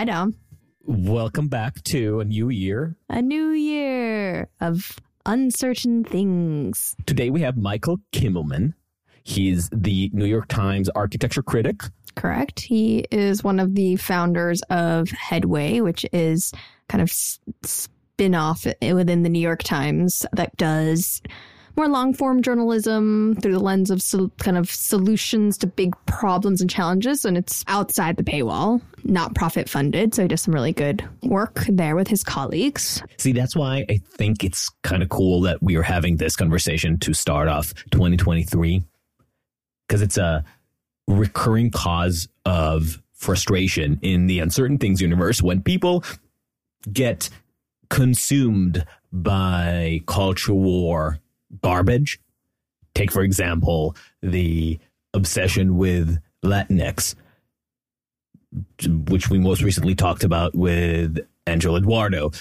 Hi, Dom. Welcome back to a new year. A new year of uncertain things. Today we have Michael Kimmelman. He's the New York Times architecture critic. Correct. He is one of the founders of Headway, which is kind of spin off within the New York Times that does more long form journalism through the lens of so, kind of solutions to big problems and challenges. And it's outside the paywall, not profit funded. So he does some really good work there with his colleagues. See, that's why I think it's kind of cool that we are having this conversation to start off 2023 because it's a recurring cause of frustration in the uncertain things universe when people get consumed by culture war garbage. Take, for example, the obsession with Latinx, which we most recently talked about with Angel Eduardo.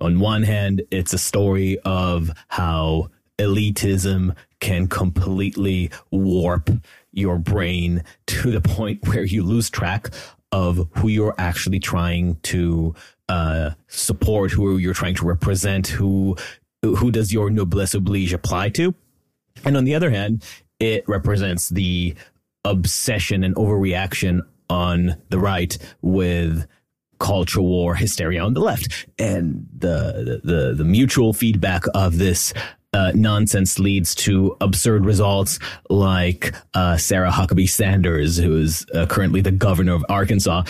On one hand, it's a story of how elitism can completely warp your brain to the point where you lose track of who you're actually trying to uh, support, who you're trying to represent, who who does your noblesse oblige apply to? And on the other hand, it represents the obsession and overreaction on the right with culture war hysteria on the left. And the, the, the mutual feedback of this uh, nonsense leads to absurd results like uh, Sarah Huckabee Sanders, who is uh, currently the governor of Arkansas,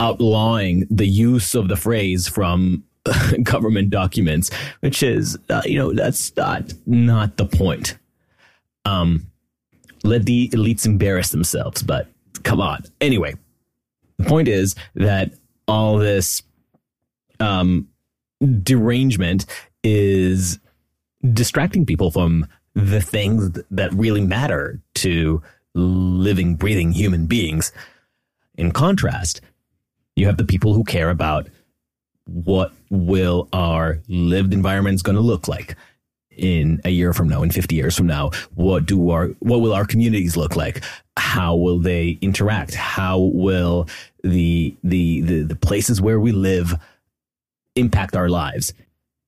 outlawing the use of the phrase from government documents, which is, uh, you know, that's not, not the point. Um, let the elites embarrass themselves, but come on. Anyway, the point is that all this, um, derangement is distracting people from the things that really matter to living, breathing human beings. In contrast, you have the people who care about what will our lived environments going to look like in a year from now in 50 years from now? What do our what will our communities look like? How will they interact? How will the the the, the places where we live impact our lives?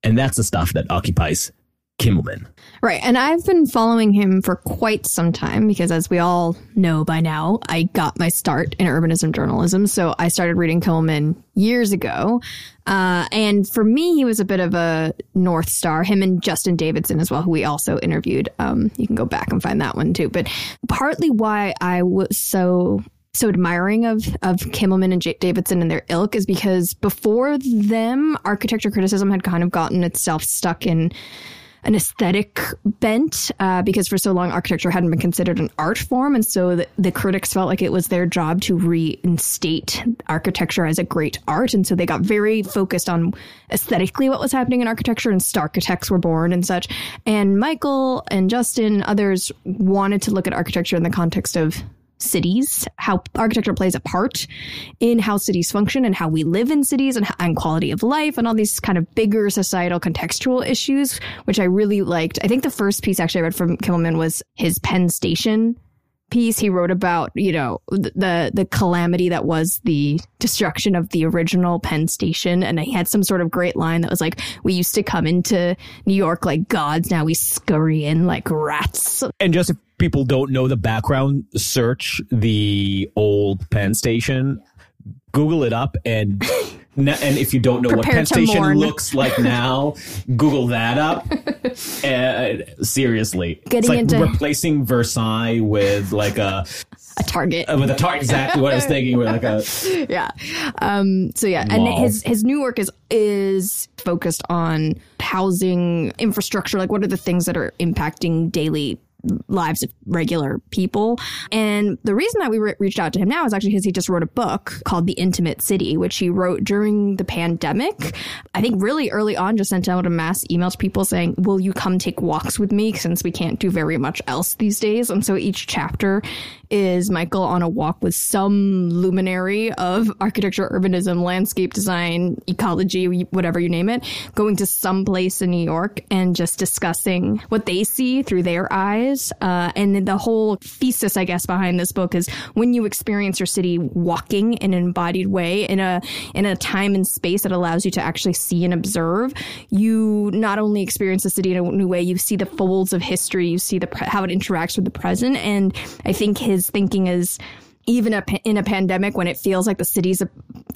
And that's the stuff that occupies Kimmelman. Right. And I've been following him for quite some time because, as we all know by now, I got my start in urbanism journalism. So I started reading Kimmelman years ago. Uh, and for me, he was a bit of a North Star, him and Justin Davidson as well, who we also interviewed. Um, you can go back and find that one too. But partly why I was so so admiring of of Kimmelman and Davidson and their ilk is because before them, architecture criticism had kind of gotten itself stuck in an aesthetic bent uh, because for so long architecture hadn't been considered an art form. And so the, the, critics felt like it was their job to reinstate architecture as a great art. And so they got very focused on aesthetically what was happening in architecture and star architects were born and such. And Michael and Justin, others wanted to look at architecture in the context of cities, how architecture plays a part in how cities function and how we live in cities and, and quality of life and all these kind of bigger societal contextual issues, which I really liked. I think the first piece actually I read from Kimmelman was his Penn Station piece. He wrote about you know the the calamity that was the destruction of the original Penn Station. And he had some sort of great line that was like we used to come into New York like gods now we scurry in like rats. And just people don't know the background search the old Penn Station Google it up and and if you don't know Prepare what Penn Station mourn. looks like now, Google that up. uh, seriously, Getting it's like into- replacing Versailles with like a a target uh, with a target. Exactly what I was thinking. With like a yeah. Um, so yeah, and his his new work is is focused on housing infrastructure. Like, what are the things that are impacting daily lives of regular people? And the reason that we re- reached out to him now is actually because he just wrote a book called The Intimate City, which he wrote during the pandemic. I think really early on, just sent out a mass email to people saying, "Will you come take walks with me?" Since we can't do very much else these days, and so each chapter is Michael on a walk with some luminary of architecture, urbanism, landscape design, ecology, whatever you name it, going to some place in New York and just discussing what they see through their eyes matters. Uh, and the whole thesis, I guess, behind this book is when you experience your city walking in an embodied way in a in a time and space that allows you to actually see and observe, you not only experience the city in a new way, you see the folds of history, you see the how it interacts with the present. And I think his thinking is even a, in a pandemic when it feels like the city's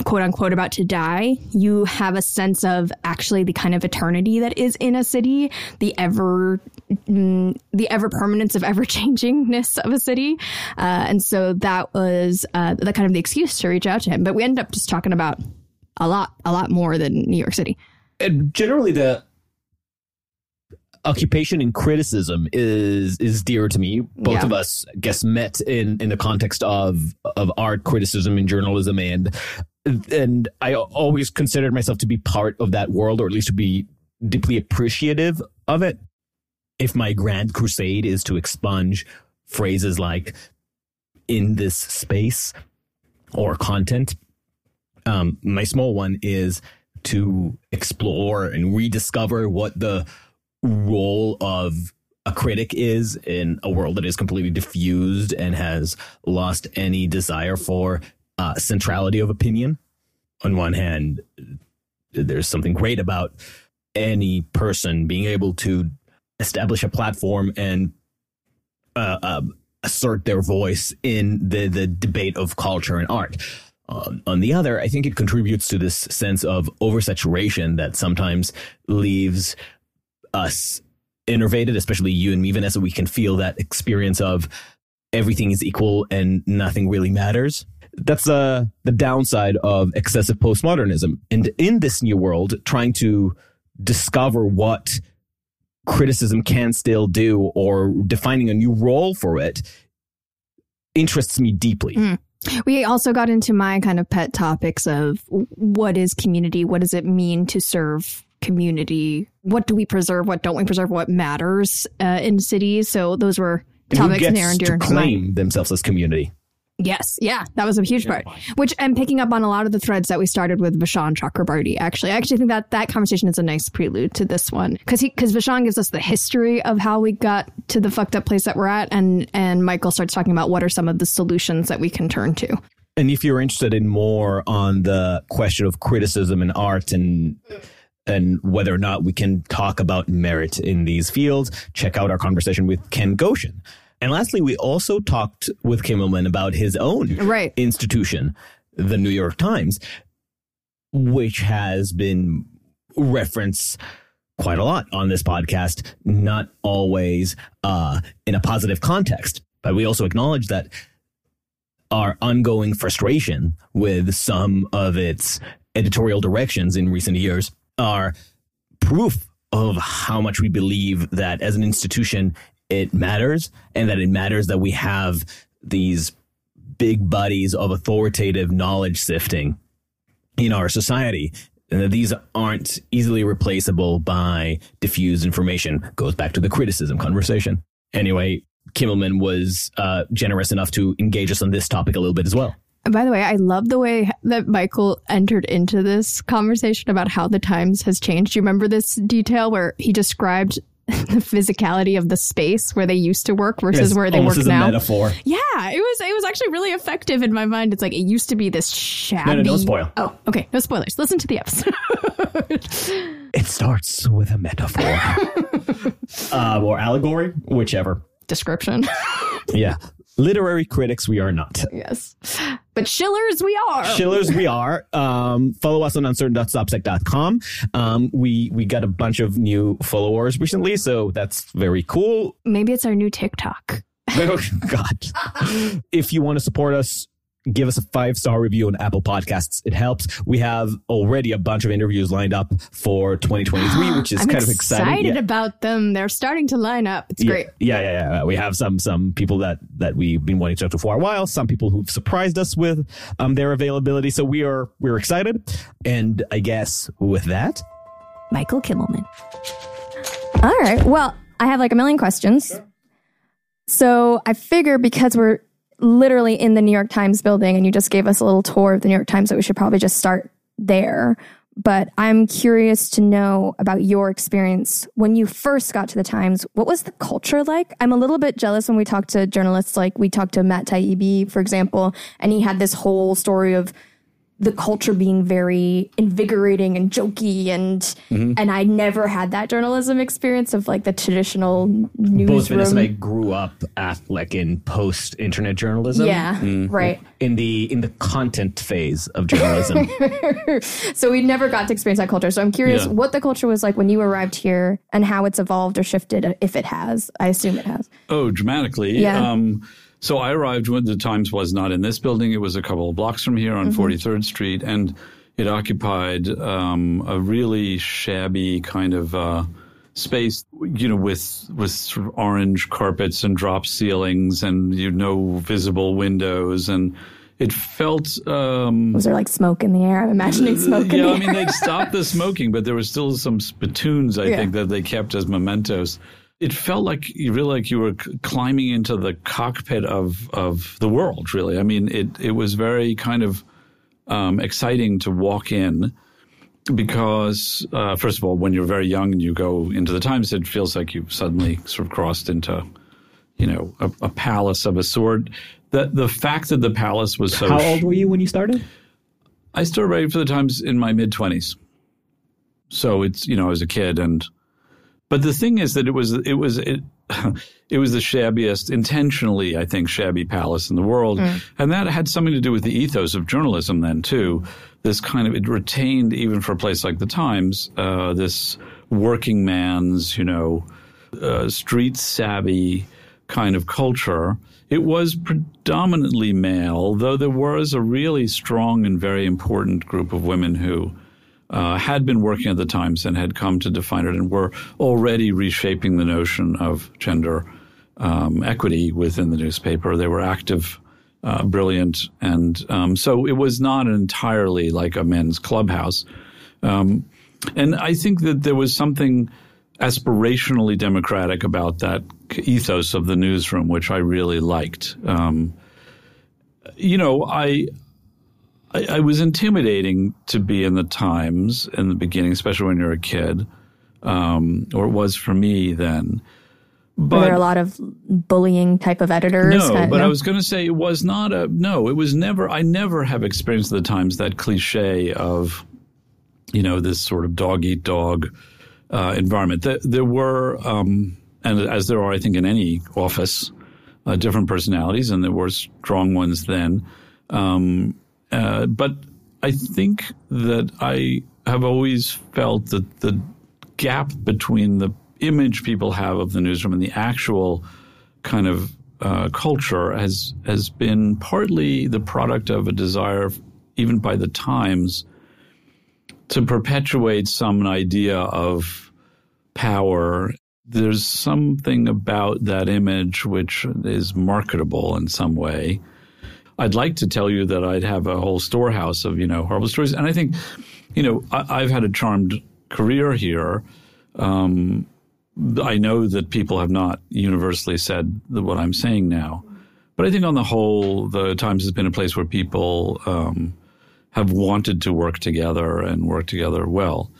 quote unquote about to die, you have a sense of actually the kind of eternity that is in a city, the ever, mm, the ever permanence of ever changingness of a city. Uh, and so that was uh, the kind of the excuse to reach out to him. But we ended up just talking about a lot, a lot more than New York City. And generally, the occupation and criticism is is dear to me. Both yeah. of us, I guess, met in in the context of of art criticism and journalism, and and I always considered myself to be part of that world, or at least to be deeply appreciative of it. If my grand crusade is to expunge phrases like "in this space" or content, um, my small one is to explore and rediscover what the role of a critic is in a world that is completely diffused and has lost any desire for uh, centrality of opinion. On one hand, there's something great about any person being able to establish a platform and uh, uh, assert their voice in the, the debate of culture and art. Um, on the other, I think it contributes to this sense of oversaturation that sometimes leaves us innervated, especially you and me, Vanessa, we can feel that experience of everything is equal and nothing really matters. That's uh, the downside of excessive postmodernism. And in this new world, trying to discover what criticism can still do or defining a new role for it interests me deeply. Mm. We also got into my kind of pet topics of what is community? What does it mean to serve community. What do we preserve? What don't we preserve? What matters uh, in cities? So those were topics near and dear to claim themselves as community. Yes, yeah, that was a huge part. Which I'm picking up on a lot of the threads that we started with Vishaan Chakrabarti. Actually, I actually think that that conversation is a nice prelude to this one because he because Vishaan gives us the history of how we got to the fucked up place that we're at, and and Michael starts talking about what are some of the solutions that we can turn to. And if you're interested in more on the question of criticism and art and and whether or not we can talk about merit in these fields, check out our conversation with Ken Goshen. And lastly, we also talked with Kimmelman about his own right. institution, the New York Times, which has been referenced quite a lot on this podcast, not always uh, in a positive context. But we also acknowledge that our ongoing frustration with some of its editorial directions in recent years are proof of how much we believe that as an institution it matters and that it matters that we have these big bodies of authoritative knowledge sifting in our society. And that these aren't easily replaceable by diffused information. Goes back to the criticism conversation. Anyway kimmelman was uh, generous enough to engage us on this topic a little bit as well. By the way, I love the way that Michael entered into this conversation about how the times has changed. Do you remember this detail where he described the physicality of the space where they used to work versus where they work now? metaphor. Yeah, it was it was actually really effective in my mind. It's like it used to be this shabby. No, no, don't spoil. Oh, okay, no spoilers. Listen to the episode. it starts with a metaphor uh, or allegory, whichever description. yeah. Literary critics, we are not. Yes. But shillers, we are. Shillers, we are. Um, follow us on uncertain.substack.com. Um, we, we got a bunch of new followers recently, so that's very cool. Maybe it's our new TikTok. oh, God. if you want to support us, give us a five star review on Apple Podcasts. It helps. We have already a bunch of interviews lined up for 2023, which is I'm kind of exciting. Excited yeah. about them. They're starting to line up. It's yeah, great. Yeah, yeah, yeah. We have some some people that that we've been wanting to talk to for a while. Some people who've surprised us with um, their availability. So we are we're excited. And I guess with that, Michael Kimmelman. All right. Well, I have like a million questions. Sure. So I figure because we're literally in the New York Times building and you just gave us a little tour of the New York Times that we should probably just start there. but I'm curious to know about your experience when you first got to the Times. What was the culture like? I'm a little bit jealous when we talk to journalists, like we talked to Matt Taibbi, for example, and he had this whole story of the culture being very invigorating and jokey and mm-hmm. and I never had that journalism experience of like the traditional newsroom. Both Vanessa and I grew up at like in post internet journalism. Yeah, mm-hmm. right. In the in the content phase of journalism. so we never got to experience that culture. So I'm curious yeah. what the culture was like when you arrived here and how it's evolved or shifted if it has. I assume it has. Oh, dramatically. Yeah. Um, so I arrived when the Times was not in this building. It was a couple of blocks from here on mm-hmm. 43rd Street, and it occupied um, a really shabby kind of uh, space, you know, with with sort of orange carpets and drop ceilings and you know visible windows and. It felt. Um, was there like smoke in the air? I'm imagining smoke. yeah, I mean they stopped the smoking, but there were still some spittoons. I yeah. think that they kept as mementos it felt like you really like you were climbing into the cockpit of of the world. Really, I mean, it it was very kind of um, exciting to walk in because uh, first of all, when you're very young and you go into the Times, it feels like you've suddenly sort of crossed into you know a, a palace of a sort. The the fact that the palace was so. How old were you when you started? I started writing for the Times in my mid twenties. So it's you know I was a kid and but the thing is that it was it was it, it was the shabbiest, intentionally, I think, shabby palace in the world, mm. and that had something to do with the ethos of journalism then too. This kind of it retained even for a place like the Times uh, this working man's you know uh, street savvy kind of culture. It was predominantly male, though there was a really strong and very important group of women who uh, had been working at the Times and had come to define it and were already reshaping the notion of gender um, equity within the newspaper. They were active, uh, brilliant, and um, so it was not entirely like a men's clubhouse. Um, and I think that there was something aspirationally democratic about that ethos of the newsroom, which I really liked. Um, you know, I I, I, was intimidating to be in the Times in the beginning, especially when you're a kid, um, or it was for me then. But Were there a lot of bullying type of editors? No, but no? I was going to say it was not a no. It was never. I never have experienced the Times that cliche of, you know, this sort of dog eat dog uh, environment. There, there were, um, and as there are, I think, in any office, uh, different personalities, and there were strong ones then. Um, uh, but I think that I have always felt that the gap between the image people have of the newsroom and the actual kind of uh, culture has has been partly the product of a desire, even by the Times, to perpetuate some idea of power. There's something about that image which is marketable in some way. I'd like to tell you that I'd have a whole storehouse of, you know, horrible stories. And I think, you know, I, have had a charmed career here. Um, I know that people have not universally said what I'm saying now. But I think on the whole, the Times has been a place where people um, have wanted to work together and work together well.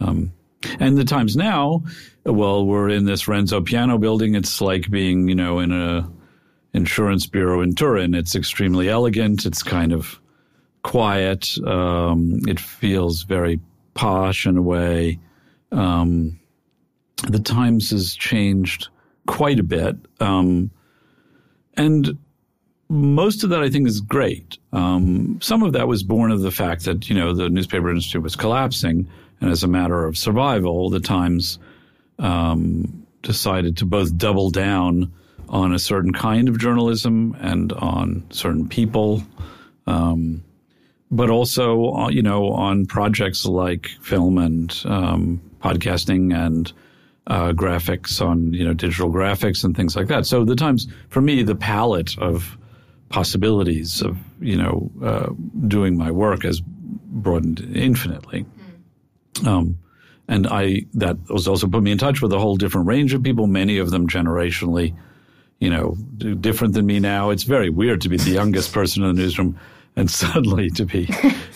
Um, and the Times now, well, we're in this Renzo Piano building. It's like being, you know, in a insurance bureau in Turin. It's extremely elegant. It's kind of quiet. Um, it feels very posh in a way. Um, the Times has changed quite a bit. Um, and most of that I think is great. Um, some of that was born of the fact that, you know, the newspaper industry was collapsing. And as a matter of survival, the Times um, decided to both double down on a certain kind of journalism and on certain people, um, but also, uh, you know, on projects like film and um, podcasting and uh, graphics on, you know, digital graphics and things like that. So the Times, for me, the palette of possibilities of, you know, uh, doing my work has broadened infinitely. Mm. Um, and I that was also put me in touch with a whole different range of people, many of them generationally you know, different than me now. It's very weird to be the youngest person in the newsroom and suddenly to be,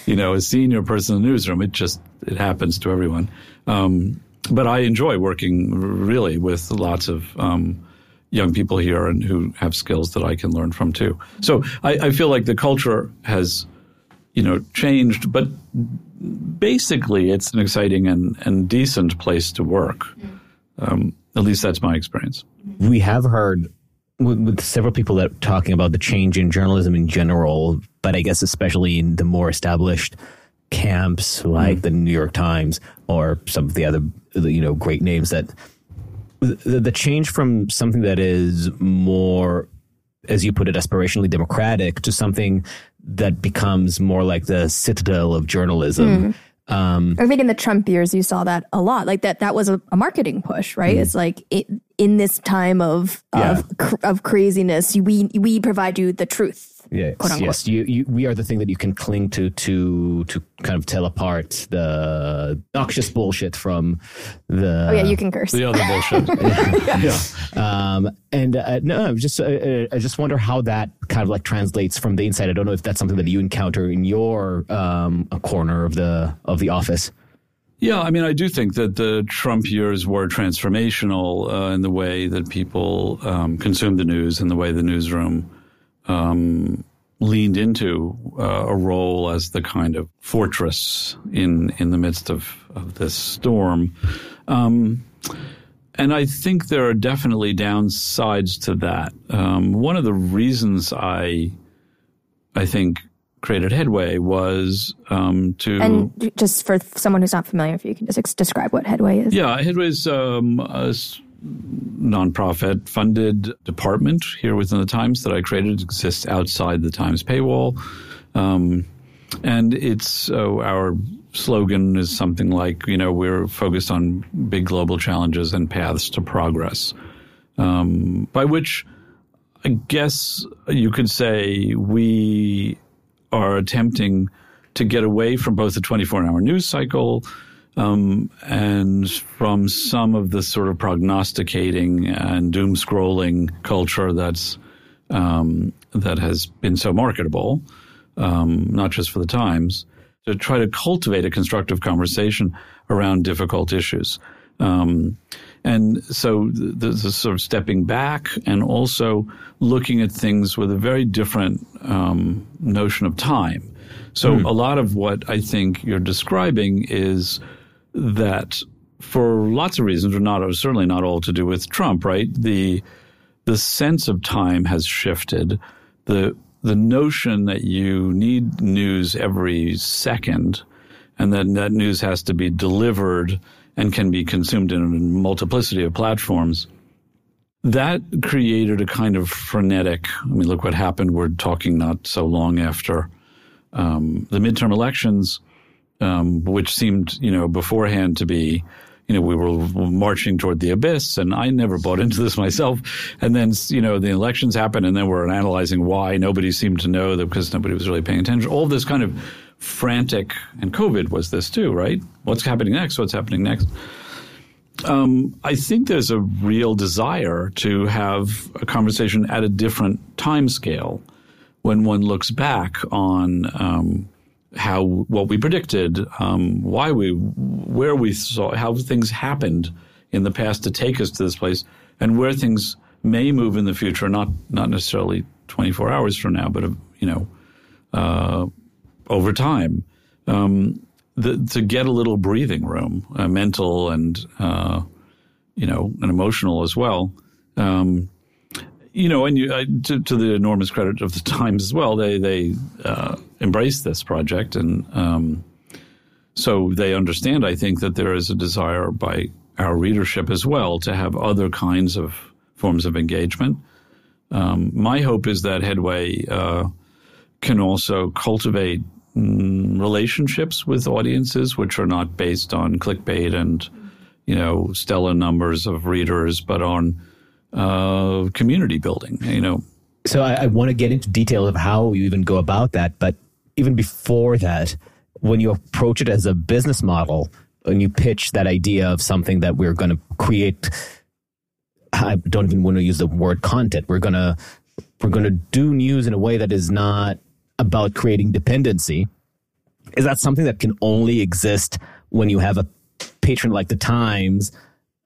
you know, a senior person in the newsroom. It just it happens to everyone. Um, but I enjoy working really with lots of um, young people here and who have skills that I can learn from too. So I, I feel like the culture has, you know, changed, but basically it's an exciting and, and decent place to work. Um, at least that's my experience. We have heard with, with several people that are talking about the change in journalism in general, but I guess especially in the more established camps like mm. the New York Times or some of the other you know great names that the, the change from something that is more as you put it aspirationally democratic to something that becomes more like the citadel of journalism. Mm. Um, I think in the Trump years, you saw that a lot. Like that, that was a, a marketing push, right? Mm. It's like it, in this time of of, yeah. cr- of craziness, we we provide you the truth Yes, yes. You, you, we are the thing that you can cling to to to kind of tell apart the noxious bullshit from the. Oh yeah, you can curse the other bullshit. yeah. Um, and uh, no, just uh, uh, I just wonder how that kind of like translates from the inside. I don't know if that's something that you encounter in your um, corner of the of the office. Yeah, I mean, I do think that the Trump years were transformational uh, in the way that people um, consume the news and the way the newsroom um, leaned into uh, a role as the kind of fortress in in the midst of of this storm. Um, and I think there are definitely downsides to that. Um, one of the reasons I I think created Headway was um, to and just for someone who's not familiar, if you can just describe what Headway is. Yeah, Headway is um, a nonprofit funded department here within the Times that I created. Exists outside the Times paywall. Um, and it's uh, our slogan is something like, you know, we're focused on big global challenges and paths to progress. Um, by which I guess you could say we are attempting to get away from both the 24 hour news cycle um, and from some of the sort of prognosticating and doom scrolling culture that's um, that has been so marketable, um, not just for the Times, to try to cultivate a constructive conversation around difficult issues. Um, and so there's a sort of stepping back and also looking at things with a very different um, notion of time. So mm. a lot of what I think you're describing is that for lots of reasons, or not certainly not all to do with Trump, right? The the sense of time has shifted. The the notion that you need news every second and that that news has to be delivered and can be consumed in a multiplicity of platforms. That created a kind of frenetic. I mean, look what happened. We're talking not so long after um, the midterm elections um, which seemed, you know, beforehand to be, you know, we were marching toward the abyss, and I never bought into this myself. And then, you know, the elections happened, and then we're analyzing why nobody seemed to know that because nobody was really paying attention. All this kind of frantic, and COVID was this too, right? What's happening next? What's happening next? Um, I think there's a real desire to have a conversation at a different time scale when one looks back on um, how what we predicted, um, why we, where we saw, how things happened in the past to take us to this place, and where things may move in the future. Not not necessarily 24 hours from now, but you know, uh, over time, um, the, to get a little breathing room, uh, mental and uh, you know, and emotional as well. Um, you know, and you, uh, to, to, the enormous credit of the Times as well, they they uh, this project, and um, so they understand. I think that there is a desire by our readership as well to have other kinds of forms of engagement. Um, my hope is that Headway uh, can also cultivate mm, relationships with audiences which are not based on clickbait and you know stellar numbers of readers, but on uh, community building, you know. So I, I want to get into detail of how you even go about that, but even before that, when you approach it as a business model, and you pitch that idea of something that we're going to create, I don't even want to use the word content. We're gonna we're gonna do news in a way that is not about creating dependency is that something that can only exist when you have a patron like the Times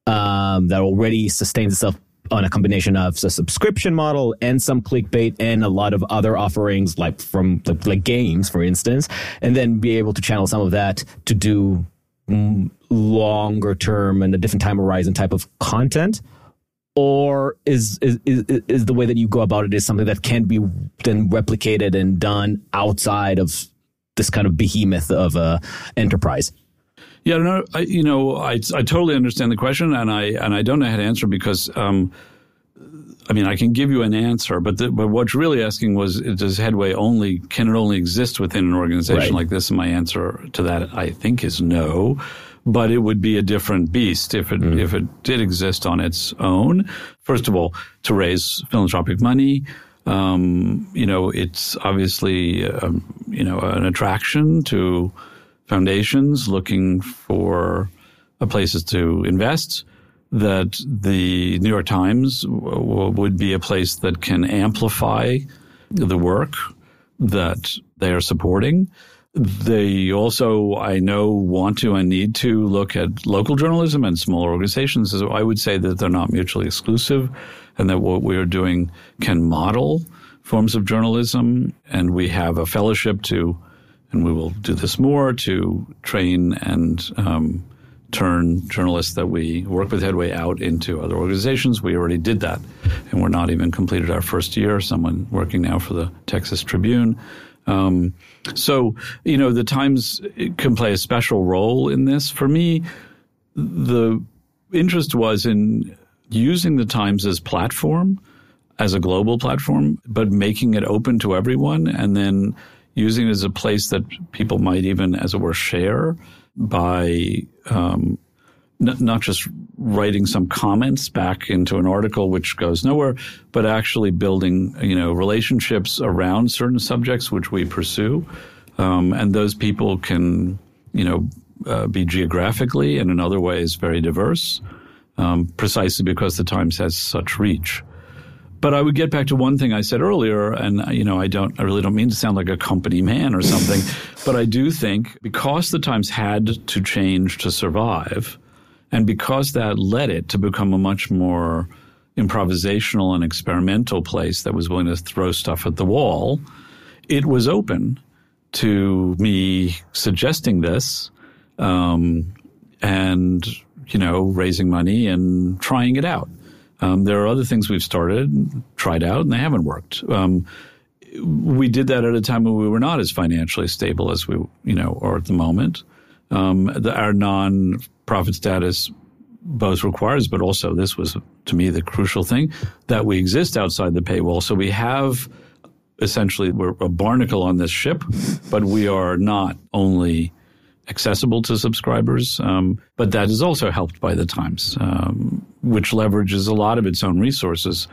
um, that already sustains itself on a combination of a subscription model and some clickbait and a lot of other offerings like from like, like games for instance and then be able to channel some of that to do longer term and a different time horizon type of content? Or is, is is is the way that you go about it is something that can be then replicated and done outside of this kind of behemoth of a enterprise yeah, no, I, you know, I, I totally understand the question, and I and I don't know how to answer because, um, I mean, I can give you an answer, but the, but what's really asking was, does Headway only can it only exist within an organization Right. like this? And my answer to that, I think, is no. But it would be a different beast if it if it did exist on its own. First of all, to raise philanthropic money, um, you know, it's obviously um, you know an attraction to foundations looking for uh, places to invest. That the New York Times w- would be a place that can amplify the work that they are supporting. They also, I know, want to and need to look at local journalism and smaller organizations. So I would say that they're not mutually exclusive and that what we are doing can model forms of journalism. And we have a fellowship to, and we will do this more, to train and um, turn journalists that we work with Headway out into other organizations. We already did that, and we're not even completed our first year. Someone working now for the Texas Tribune. Um, so, you know, the Times can play a special role in this. For me, the interest was in using the Times as platform, as a global platform, but making it open to everyone, and then using it as a place that people might even, as it were, share by um, n- not just writing some comments back into an article which goes nowhere, but actually building you know relationships around certain subjects which we pursue, um, and those people can you know uh, be geographically and in other ways very diverse, um, precisely because the Times has such reach. But I would get back to one thing I said earlier, and you know, I don't, I really don't mean to sound like a company man or something, but I do think because the Times had to change to survive, and because that led it to become a much more improvisational and experimental place that was willing to throw stuff at the wall, it was open to me suggesting this, um, and you know, raising money and trying it out. Um, there are other things we've started, tried out, and they haven't worked. Um, we did that at a time when we were not as financially stable as we, you know, are at the moment. Um, the, our non-profit status both requires, but also this was to me the crucial thing that we exist outside the paywall. So we have essentially we're a barnacle on this ship, but we are not only accessible to subscribers, um, but that is also helped by the Times, um, which leverages a lot of its own resources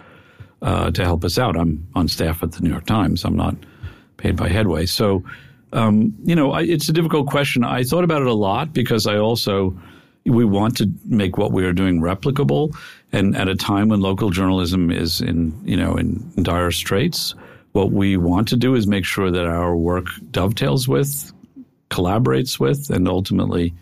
uh, to help us out. I'm on staff at the New York Times. I'm not paid by Headway, so um, you know I, it's a difficult question. I thought about it a lot because I also we want to make what we are doing replicable, and at a time when local journalism is in you know in dire straits. What we want to do is make sure that our work dovetails with collaborates with and ultimately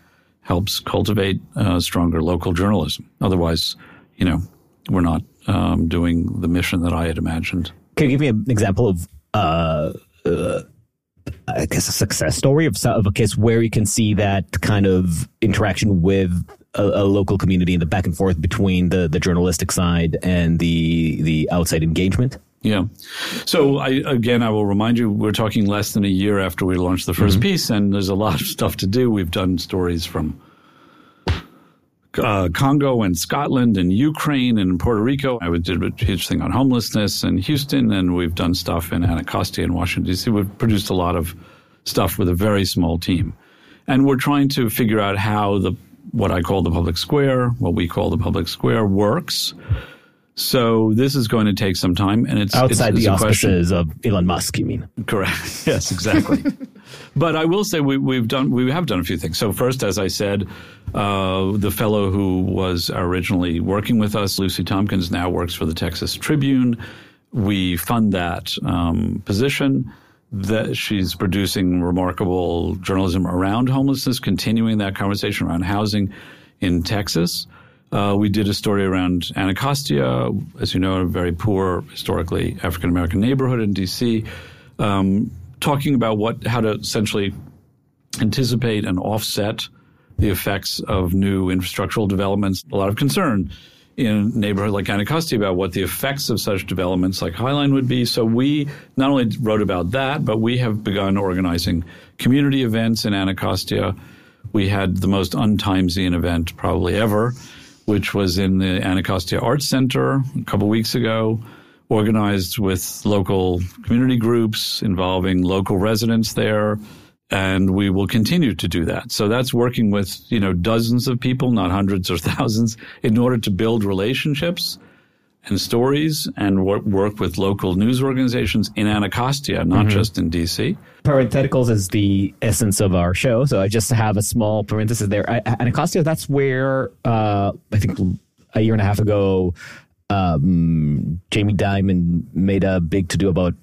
helps cultivate uh, stronger local journalism. Otherwise, you know, we're not um, doing the mission that I had imagined. Can you give me an example of, uh, uh, I guess, a success story of, of a case where you can see that kind of interaction with a, a local community and the back and forth between the, the journalistic side and the the outside engagement? Yeah. So I, again, I will remind you, we're talking less than a year after we launched the 1st piece, and there's a lot of stuff to do. We've done stories from uh, Congo and Scotland and Ukraine and Puerto Rico. I did a huge thing on homelessness in Houston, and we've done stuff in Anacostia and Washington D.C. We've produced a lot of stuff with a very small team, and we're trying to figure out how the what I call the public square, what we call the public square, works. So this is going to take some time, and it's Outside it's, the it's a question. auspices of Elon Musk, you mean? Correct. Yes, exactly. but I will say we, we've done we have done a few things. So first, as I said, uh, the fellow who was originally working with us, Lucy Tompkins, now works for the Texas Tribune. We fund that um, position. that she's producing remarkable journalism around homelessness, continuing that conversation around housing in Texas. Uh, we did a story around Anacostia, as you know, a very poor, historically African American neighborhood in D.C., um, talking about what how to essentially anticipate and offset the effects of new infrastructural developments. A lot of concern in neighborhood like Anacostia about what the effects of such developments like Highline would be. So we not only wrote about that, but we have begun organizing community events in Anacostia. We had the most untimesian event probably ever, which was in the Anacostia Arts Center a couple weeks ago, organized with local community groups involving local residents there and we will continue to do that. So that's working with, you know, dozens of people, not hundreds or thousands, in order to build relationships and stories and work, work with local news organizations in Anacostia, not mm-hmm. just in DC. Parentheticals is the essence of our show. So I just have a small parenthesis there. I, Anacostia, that's where uh, I think a year and a half ago, um, Jamie Dimon made a big to do about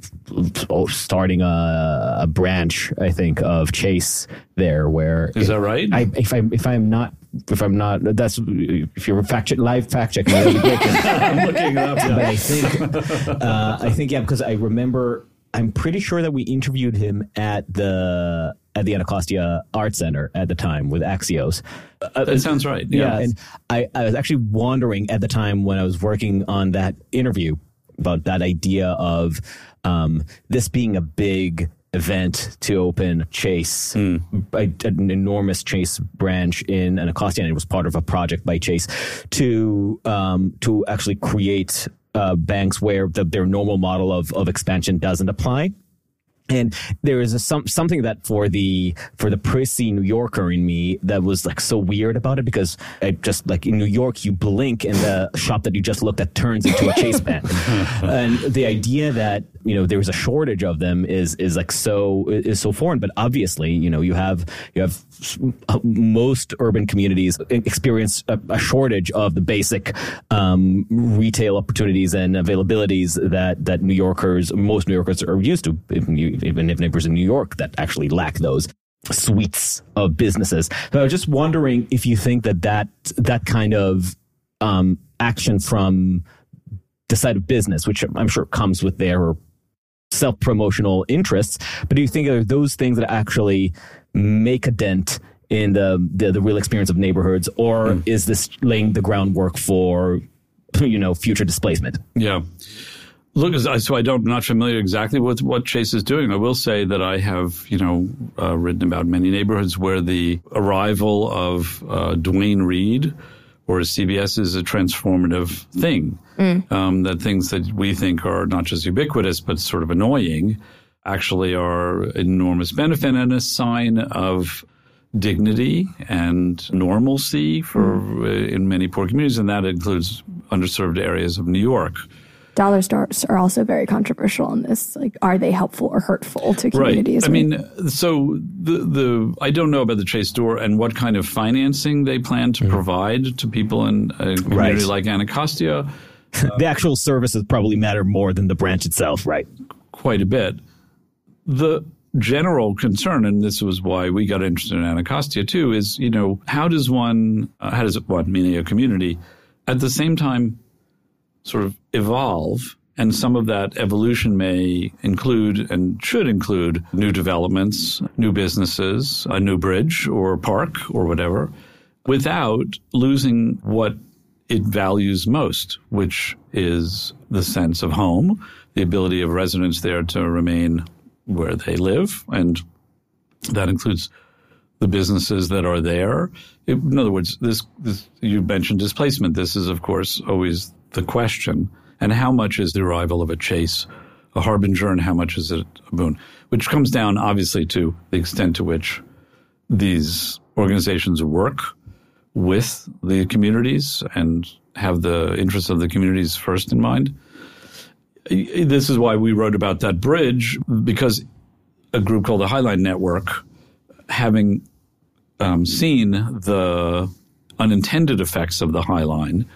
starting a, a, branch, I think, of Chase there. Where is that right? I, if I if I'm not if I'm not that's if you're fact check, live fact checking, I'm looking up. Yeah. But I think uh, I think yeah, because I remember I'm pretty sure that we interviewed him at the at the Anacostia Art Center at the time with Axios. Uh, that sounds right. Yeah, yeah and I, I was actually wondering at the time when I was working on that interview about that idea of um, this being a big event to open Chase, mm. a, an enormous Chase branch in Anacostia, and it was part of a project by Chase to um, to actually create uh, banks where the, their normal model of, of expansion doesn't apply. And there is a, some something that for the for the prissy New Yorker in me that was like so weird about it because I just like in New York you blink and the shop that you just looked at turns into a chase bank, and the idea that you know there's a shortage of them is is like so is so foreign. But obviously you know you have you have most urban communities experience a, a shortage of the basic um, retail opportunities and availabilities that that New Yorkers most New Yorkers are used to. Even, even if neighbors in New York that actually lack those suites of businesses. So I was just wondering if you think that that that kind of um, action from the side of business, which I'm sure comes with their self promotional interests, but do you think are those things that actually make a dent in the the, the real experience of neighborhoods, or mm. is this laying the groundwork for you know future displacement? Yeah. Look, so I don't, I'm not familiar exactly with what Chase is doing. I will say that I have, you know, uh, written about many neighborhoods where the arrival of uh, Duane Reade or CVS is a transformative thing. Mm. Um, that things that we think are not just ubiquitous but sort of annoying actually are enormous benefit and a sign of dignity and normalcy for mm. uh, in many poor communities, and that includes underserved areas of New York dollar stores are also very controversial in this. Like, are they helpful or hurtful to communities? Right. I mean, so the the I don't know about the Chase store and what kind of financing they plan to mm provide to people in a community right. like Anacostia. the actual services probably matter more than the branch itself, right? Quite a bit. The general concern, and this was why we got interested in Anacostia too, is you know how does one, uh, how does one, meaning a community, at the same time sort of evolve. And some of that evolution may include and should include new developments, new businesses, a new bridge or park or whatever, without losing what it values most, which is the sense of home, the ability of residents there to remain where they live. And that includes the businesses that are there. In other words, this, this you mentioned displacement. This is, of course, always the question. And how much is the arrival of a chase a harbinger and how much is it a boon? Which comes down, obviously, to the extent to which these organizations work with the communities and have the interests of the communities first in mind. This is why we wrote about that bridge, because a group called the High Line Network, having um, seen the unintended effects of the High Line,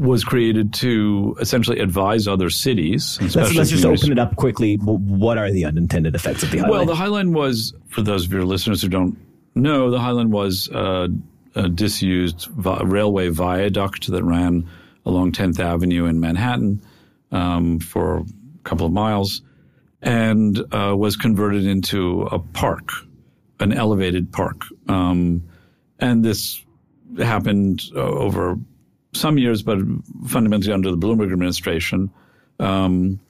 was created to essentially advise other cities. Let's, let's just open it up quickly. What are the unintended effects of the High Line? Well, the High Line was, for those of your listeners who don't know, the High Line was uh, a disused vi- railway viaduct that ran along 10th Avenue in Manhattan um, for a couple of miles and uh, was converted into a park, an elevated park. Um, and this happened uh, over some years, but fundamentally under the Bloomberg administration, um,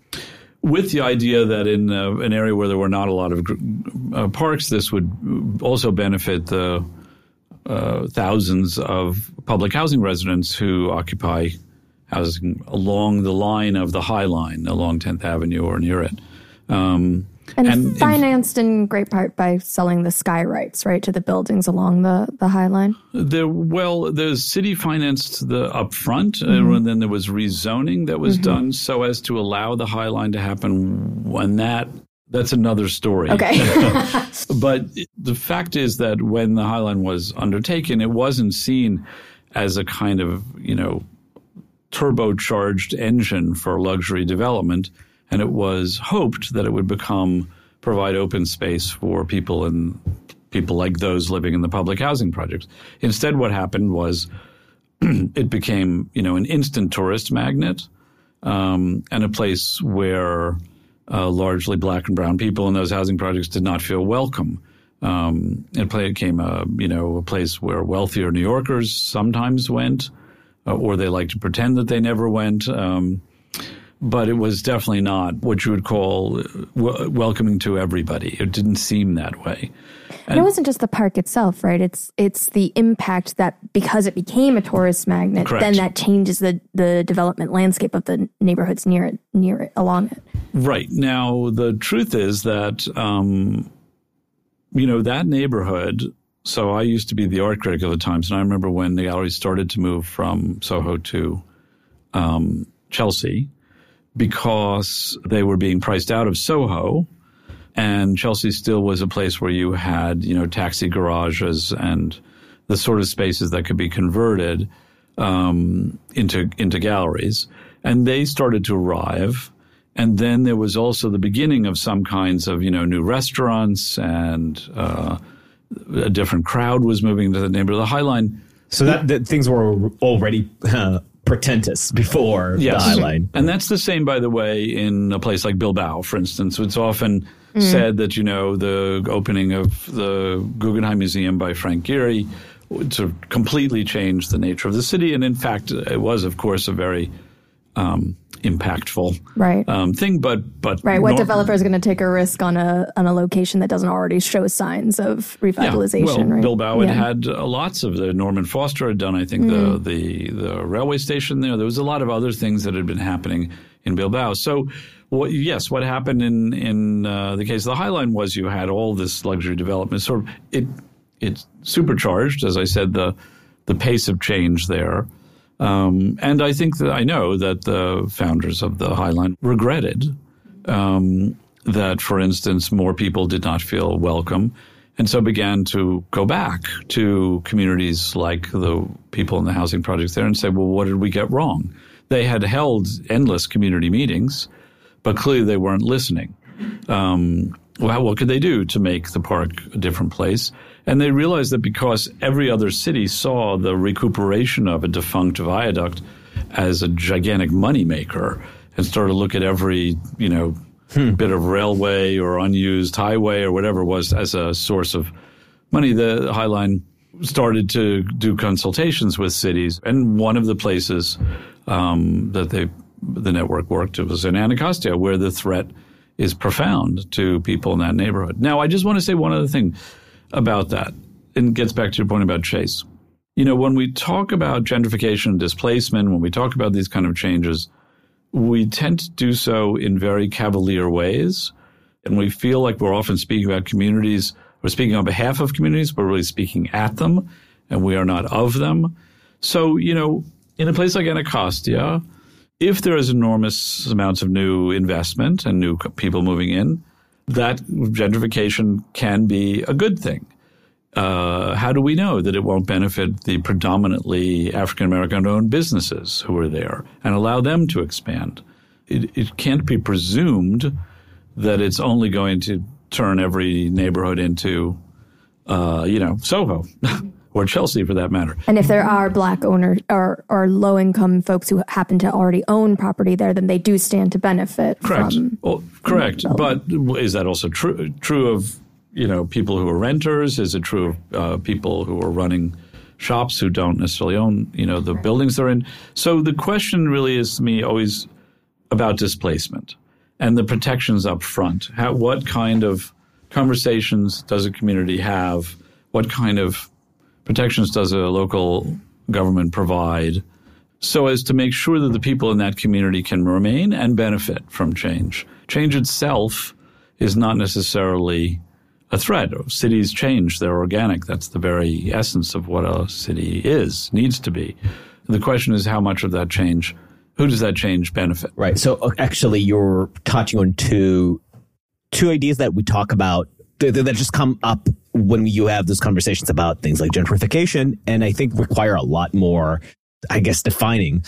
with the idea that in uh, an area where there were not a lot of uh, parks, this would also benefit the uh, thousands of public housing residents who occupy housing along the line of the High Line, along 10th Avenue or near it. Um, and, and, financed in great part by selling the sky rights, right, to the buildings along the, the High Line? There, well, the city financed the upfront, uh, mm-hmm. and then there was rezoning that was mm-hmm. done so as to allow the High Line to happen when that that's another story. Okay. but the fact is that when the High Line was undertaken, it wasn't seen as a kind of, you know, turbocharged engine for luxury development and it was hoped that it would become provide open space for people and people like those living in the public housing projects. Instead, what happened was it became, you know, an instant tourist magnet um, and a place where uh, largely black and brown people in those housing projects did not feel welcome. Um, it became a, you know, a place where wealthier New Yorkers sometimes went, uh, or they like to pretend that they never went. Um, but it was definitely not what you would call w- welcoming to everybody. It didn't seem that way. And, it wasn't just the park itself, right? It's it's the impact that because it became a tourist magnet, correct. then that changes the the development landscape of the neighborhoods near it, near it, along it. Right now, the truth is that um, you know that neighborhood. So I used to be the art critic of the Times, and I remember when the gallery started to move from Soho to um, Chelsea because they were being priced out of Soho. And Chelsea still was a place where you had, you know, taxi garages and the sort of spaces that could be converted um, into into galleries. And they started to arrive. And then there was also the beginning of some kinds of, you know, new restaurants and uh, a different crowd was moving to the neighborhood the High Line. So that, that things were already uh, pretentious before yes. the High Line. And that's the same, by the way, in a place like Bilbao, for instance. It's often mm. said that, you know, the opening of the Guggenheim Museum by Frank Gehry sort of completely changed the nature of the city. And in fact, it was, of course, a very um, impactful right. um, thing. But but right, what nor- developer is going to take a risk on a on a location that doesn't already show signs of revitalization? Yeah. Well, right? Bilbao yeah. had had uh, lots of the Norman Foster had done. I think mm. the the the railway station there. There was a lot of other things that had been happening in Bilbao. So. What, yes, what happened in in uh, the case of the High Line was you had all this luxury development. Sort of it it supercharged, as I said, the the pace of change there. Um, and I think that I know that the founders of the High Line regretted um, that, for instance, more people did not feel welcome and so began to go back to communities like the people in the housing projects there and say, well, what did we get wrong? They had held endless community meetings, but clearly they weren't listening. Um, well, what could they do to make the park a different place? And they realized that because every other city saw the recuperation of a defunct viaduct as a gigantic moneymaker and started to look at every, you know, hmm. bit of railway or unused highway or whatever it was as a source of money, the High Line started to do consultations with cities. And one of the places um, that they the network worked was in Anacostia, where the threat is profound to people in that neighborhood. Now, I just want to say one other thing about that, and gets back to your point about Chase. You know, when we talk about gentrification and displacement, when we talk about these kind of changes, we tend to do so in very cavalier ways. And we feel like we're often speaking about communities, we're speaking on behalf of communities, but really speaking at them, and we are not of them. So, you know, in a place like Anacostia, if there is enormous amounts of new investment and new people moving in, that gentrification can be a good thing. uh, how do we know that it won't benefit the predominantly African American owned businesses who are there and allow them to expand? It, it can't be presumed that it's only going to turn every neighborhood into, uh, you know, Soho. or Chelsea for that matter. And if there are black owners or, or low income folks who happen to already own property there, then they do stand to benefit. Correct. From well, correct. But is that also true true of you know people who are renters? Is it true of uh, people who are running shops who don't necessarily own you know the buildings they're in? So the question really is to me always about displacement and the protections up front. How, what kind of conversations does a community have? What kind of protections does a local government provide so as to make sure that the people in that community can remain and benefit from change? Change itself is not necessarily a threat. Cities change, they're organic. That's the very essence of what a city is, needs to be. The question is how much of that change, who does that change benefit? Right. So uh, actually, you're touching on two two ideas that we talk about that, that just come up when you have those conversations about things like gentrification, and I think require a lot more, I guess, defining.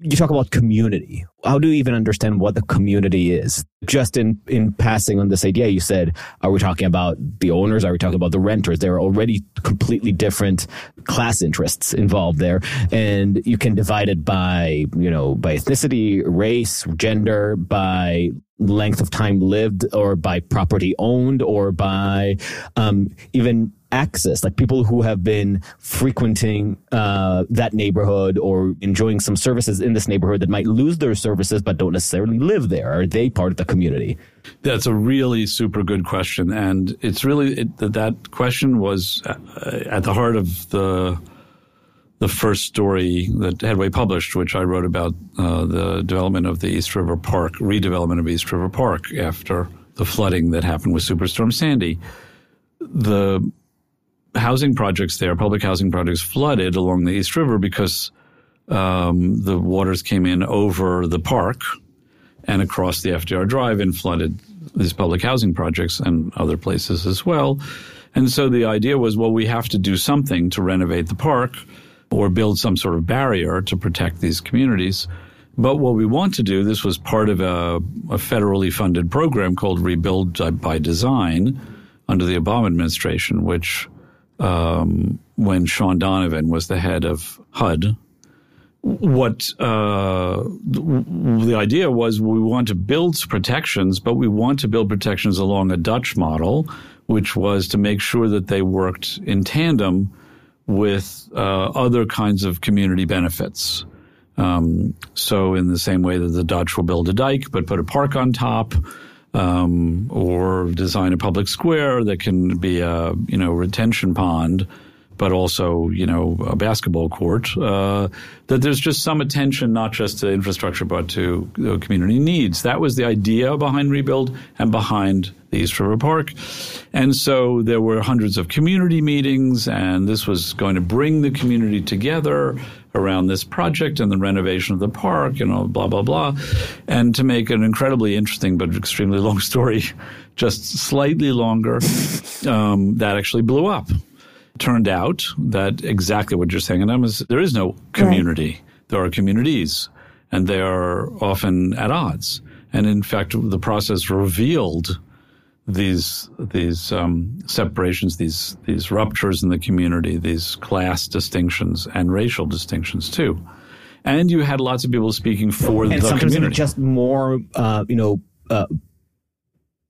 You talk about community. How do you even understand what the community is? Just in, in passing on this idea, you said, are we talking about the owners? Are we talking about the renters? There are already completely different class interests involved there. And you can divide it by, you know, by ethnicity, race, gender, by length of time lived or by property owned or by um, even access like people who have been frequenting uh, that neighborhood or enjoying some services in this neighborhood that might lose their services but don't necessarily live there. Are they part of the community? That's a really super good question. And it's really it, that question was uh, at the heart of the the first story that Headway published, which I wrote about uh, the development of the East River Park, redevelopment of East River Park after the flooding that happened with Superstorm Sandy. The housing projects there, public housing projects, flooded along the East River because um, the waters came in over the park and across the FDR Drive and flooded these public housing projects and other places as well. And so the idea was, well, we have to do something to renovate the park or build some sort of barrier to protect these communities. But what we want to do, this was part of a, a federally funded program called Rebuild by Design under the Obama administration, which um, when Shaun Donovan was the head of HUD, what uh, the idea was we want to build protections, but we want to build protections along a Dutch model, which was to make sure that they worked in tandem with uh, other kinds of community benefits. Um, so, in the same way that the Dutch will build a dike but put a park on top, um, or design a public square that can be a you know retention pond, but also you know a basketball court. Uh, that there's just some attention not just to infrastructure but to community needs. That was the idea behind Rebuild and behind the East River Park. And so there were hundreds of community meetings, and this was going to bring the community together around this project and the renovation of the park and all blah, blah, blah. And to make an incredibly interesting but extremely long story just slightly longer, um, that actually blew up. Turned out that exactly what you're saying, and is there is no community. Right. There are communities, and they are often at odds. And in fact, the process revealed these these um, separations, these these ruptures in the community, these class distinctions and racial distinctions too. And you had lots of people speaking for and the community. Just more, uh, you know, uh,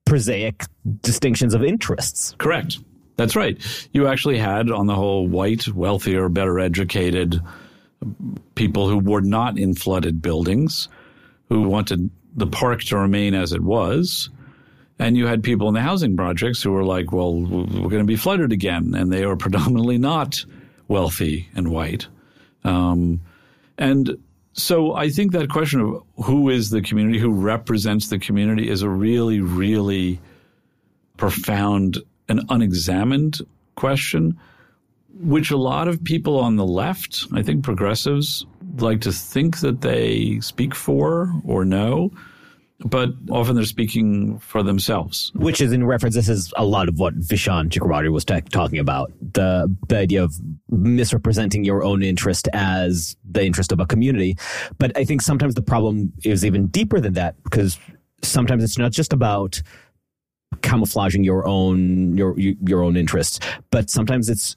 prosaic distinctions of interests. Correct. That's right. You actually had, on the whole, white, wealthier, better educated people who were not in flooded buildings, who wanted the park to remain as it was and you had people in the housing projects who were like, well, we're going to be flooded again. And they were predominantly not wealthy and white. Um, and so I think that question of who is the community, who represents the community, is a really, really profound and unexamined question, which a lot of people on the left, I think progressives, like to think that they speak for or know but often they're speaking for themselves. Which is in reference, this is a lot of what Vishaan Chakrabarti was t- talking about. The, the idea of misrepresenting your own interest as the interest of a community. But I think sometimes the problem is even deeper than that because sometimes it's not just about camouflaging your own your your own interests, but sometimes it's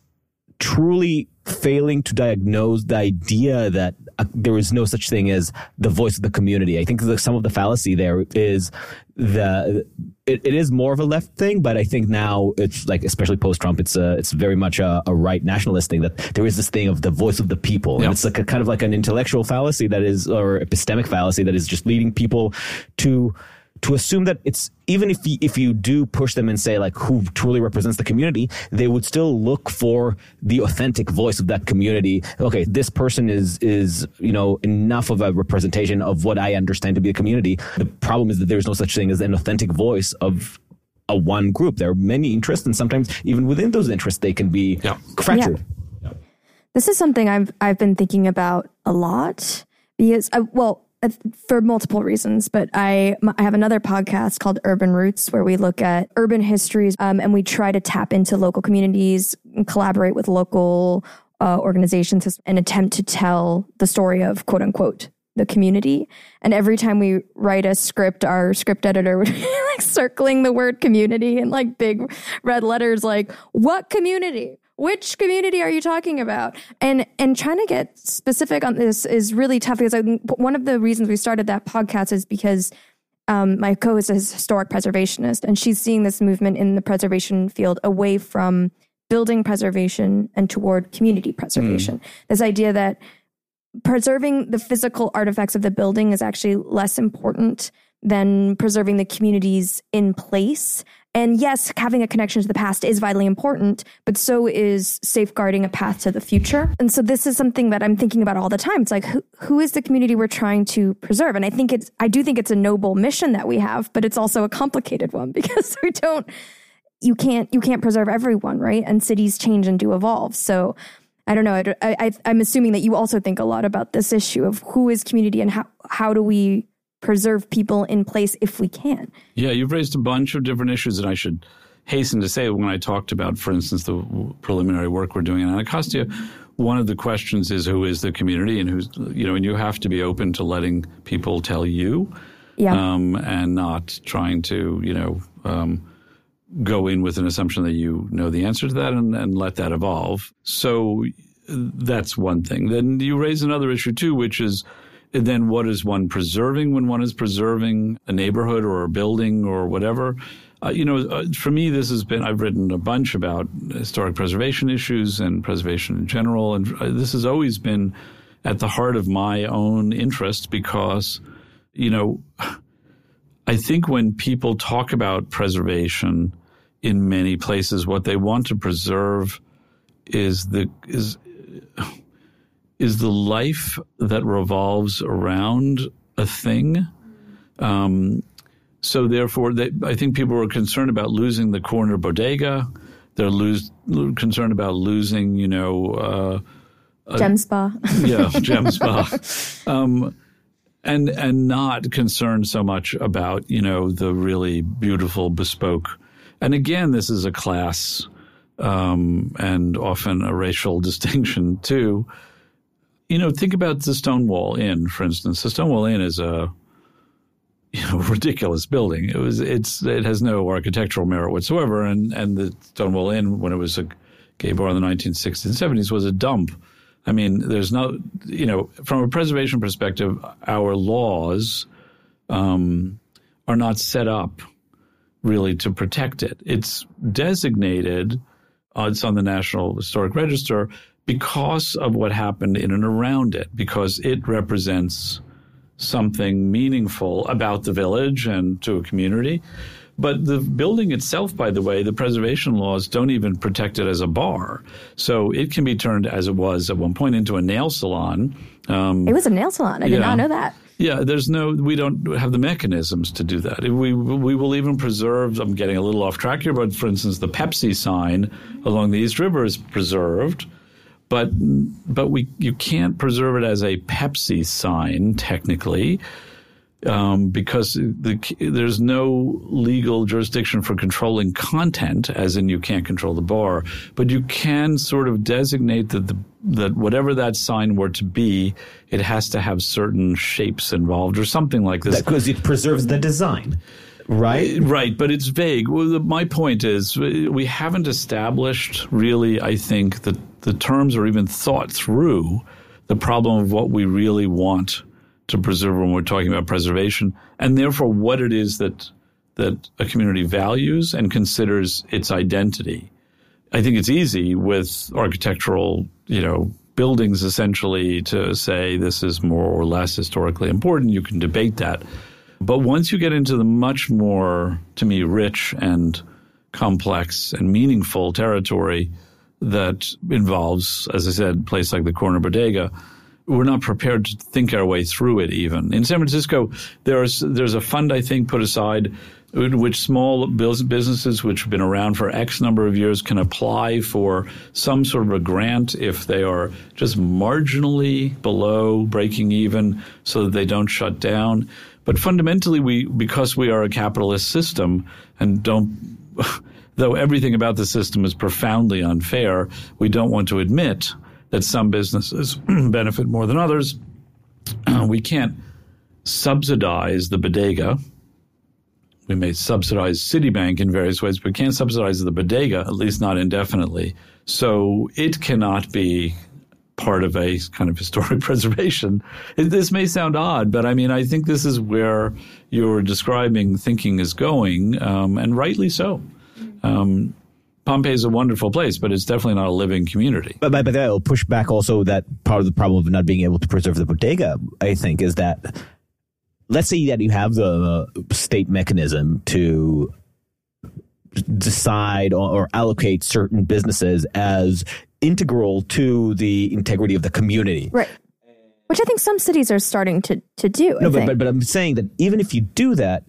truly failing to diagnose the idea that uh, there is no such thing as the voice of the community. I think the, some of the fallacy there is the it, it is more of a left thing, but I think now it's like especially post Trump, it's a, it's very much a, a, right nationalist thing that there is this thing of the voice of the people, and it's like a kind of like an intellectual fallacy that is or epistemic fallacy that is just leading people to to assume that it's even if you, if you do push them and say like who truly represents the community, they would still look for the authentic voice of that community. Okay, this person is is you know enough of a representation of what I understand to be a community. The problem is that there's no such thing as an authentic voice of a one group. There are many interests, and sometimes even within those interests, they can be yeah. fractured. Yeah. This is something I've I've been thinking about a lot because I, well uh, for multiple reasons, but I, I have another podcast called Urban Roots where we look at urban histories um, and we try to tap into local communities and collaborate with local uh, organizations and attempt to tell the story of quote unquote the community. And every time we write a script, our script editor would be like circling the word community in like big red letters, like, what community? Which community are you talking about? And and trying to get specific on this is really tough because I, one of the reasons we started that podcast is because um, my co-host is a historic preservationist, and she's seeing this movement in the preservation field away from building preservation and toward community preservation. Mm. This idea that preserving the physical artifacts of the building is actually less important than preserving the communities in place and yes, having a connection to the past is vitally important, but so is safeguarding a path to the future. And so this is something that I'm thinking about all the time. It's like, who, who is the community we're trying to preserve? And I think it's, I do think it's a noble mission that we have, but it's also a complicated one because we don't, you can't, you can't preserve everyone, right? And cities change and do evolve. So I don't know. I, I, I'm assuming that you also think a lot about this issue of who is community and how, how do we preserve people in place if we can. Yeah, you've raised a bunch of different issues, and I should hasten to say when I talked about, for instance, the preliminary work we're doing in Anacostia, one of the questions is who is the community and who's, you know, and you have to be open to letting people tell you yeah. um, and not trying to, you know, um, go in with an assumption that you know the answer to that and, and let that evolve. So that's one thing. Then you raise another issue too, which is then what is one preserving when one is preserving a neighborhood or a building or whatever? Uh, you know, uh, for me, this has been, I've written a bunch about historic preservation issues and preservation in general. And uh, this has always been at the heart of my own interest because, you know, I think when people talk about preservation in many places, what they want to preserve is the, is, is the life that revolves around a thing. Um, so therefore, they, I think people are concerned about losing the corner bodega. They're lose, concerned about losing, you know, uh, gem spa. yeah, gem spa. Um, and and not concerned so much about you know the really beautiful bespoke. And again, this is a class um, and often a racial distinction too you know, think about the Stonewall Inn, for instance. The Stonewall Inn is a you know, ridiculous building. It was it's it has no architectural merit whatsoever, and and the Stonewall Inn, when it was a gay bar in the 1960s and 70s, was a dump. I mean, there's no, you know, from a preservation perspective, our laws um, are not set up really to protect it. It's designated, uh, it's on the National Historic Register, because of what happened in and around it, because it represents something meaningful about the village and to a community. But the building itself, by the way, the preservation laws don't even protect it as a bar. So it can be turned, as it was at one point, into a nail salon. Um, it was a nail salon. I did not know that. Yeah, there's no, we don't have the mechanisms to do that. We, we will even preserve, I'm getting a little off track here, but for instance, the Pepsi sign along the East River is preserved but but we you can't preserve it as a Pepsi sign technically. um, because the, there's no legal jurisdiction for controlling content, as in you can't control the bar, but you can sort of designate that the, that whatever that sign were to be, it has to have certain shapes involved or something like this. Because it preserves the design. Right? Right, but it's vague. Well, the, my point is, we haven't established really, I think, that the terms or even thought through the problem of what we really want to preserve when we're talking about preservation, and therefore what it is that that a community values and considers its identity. I think it's easy with architectural, you know, buildings essentially to say this is more or less historically important. You can debate that. But once you get into the much more, to me, rich and complex and meaningful territory that involves, as I said, a place like the Corner Bodega, we're not prepared to think our way through it even. In San Francisco, there's there's a fund I think put aside in which small businesses which have been around for X number of years can apply for some sort of a grant if they are just marginally below breaking even so that they don't shut down. But fundamentally we because we are a capitalist system and don't though everything about the system is profoundly unfair, we don't want to admit that some businesses benefit more than others. We can't subsidize the bodega. We may subsidize Citibank in various ways, but we can't subsidize the bodega, at least not indefinitely. So it cannot be part of a kind of historic preservation. This may sound odd, but I mean, I think this is where your describing thinking is going, um, and rightly so. Um, Pompeii is a wonderful place, but it's definitely not a living community. But, but, but that will push back also that part of the problem of not being able to preserve the bodega, I think, is that let's say that you have the state mechanism to decide or, or allocate certain businesses as integral to the integrity of the community. Right. Which I think some cities are starting to, to do. No, but, but, but I'm saying that even if you do that,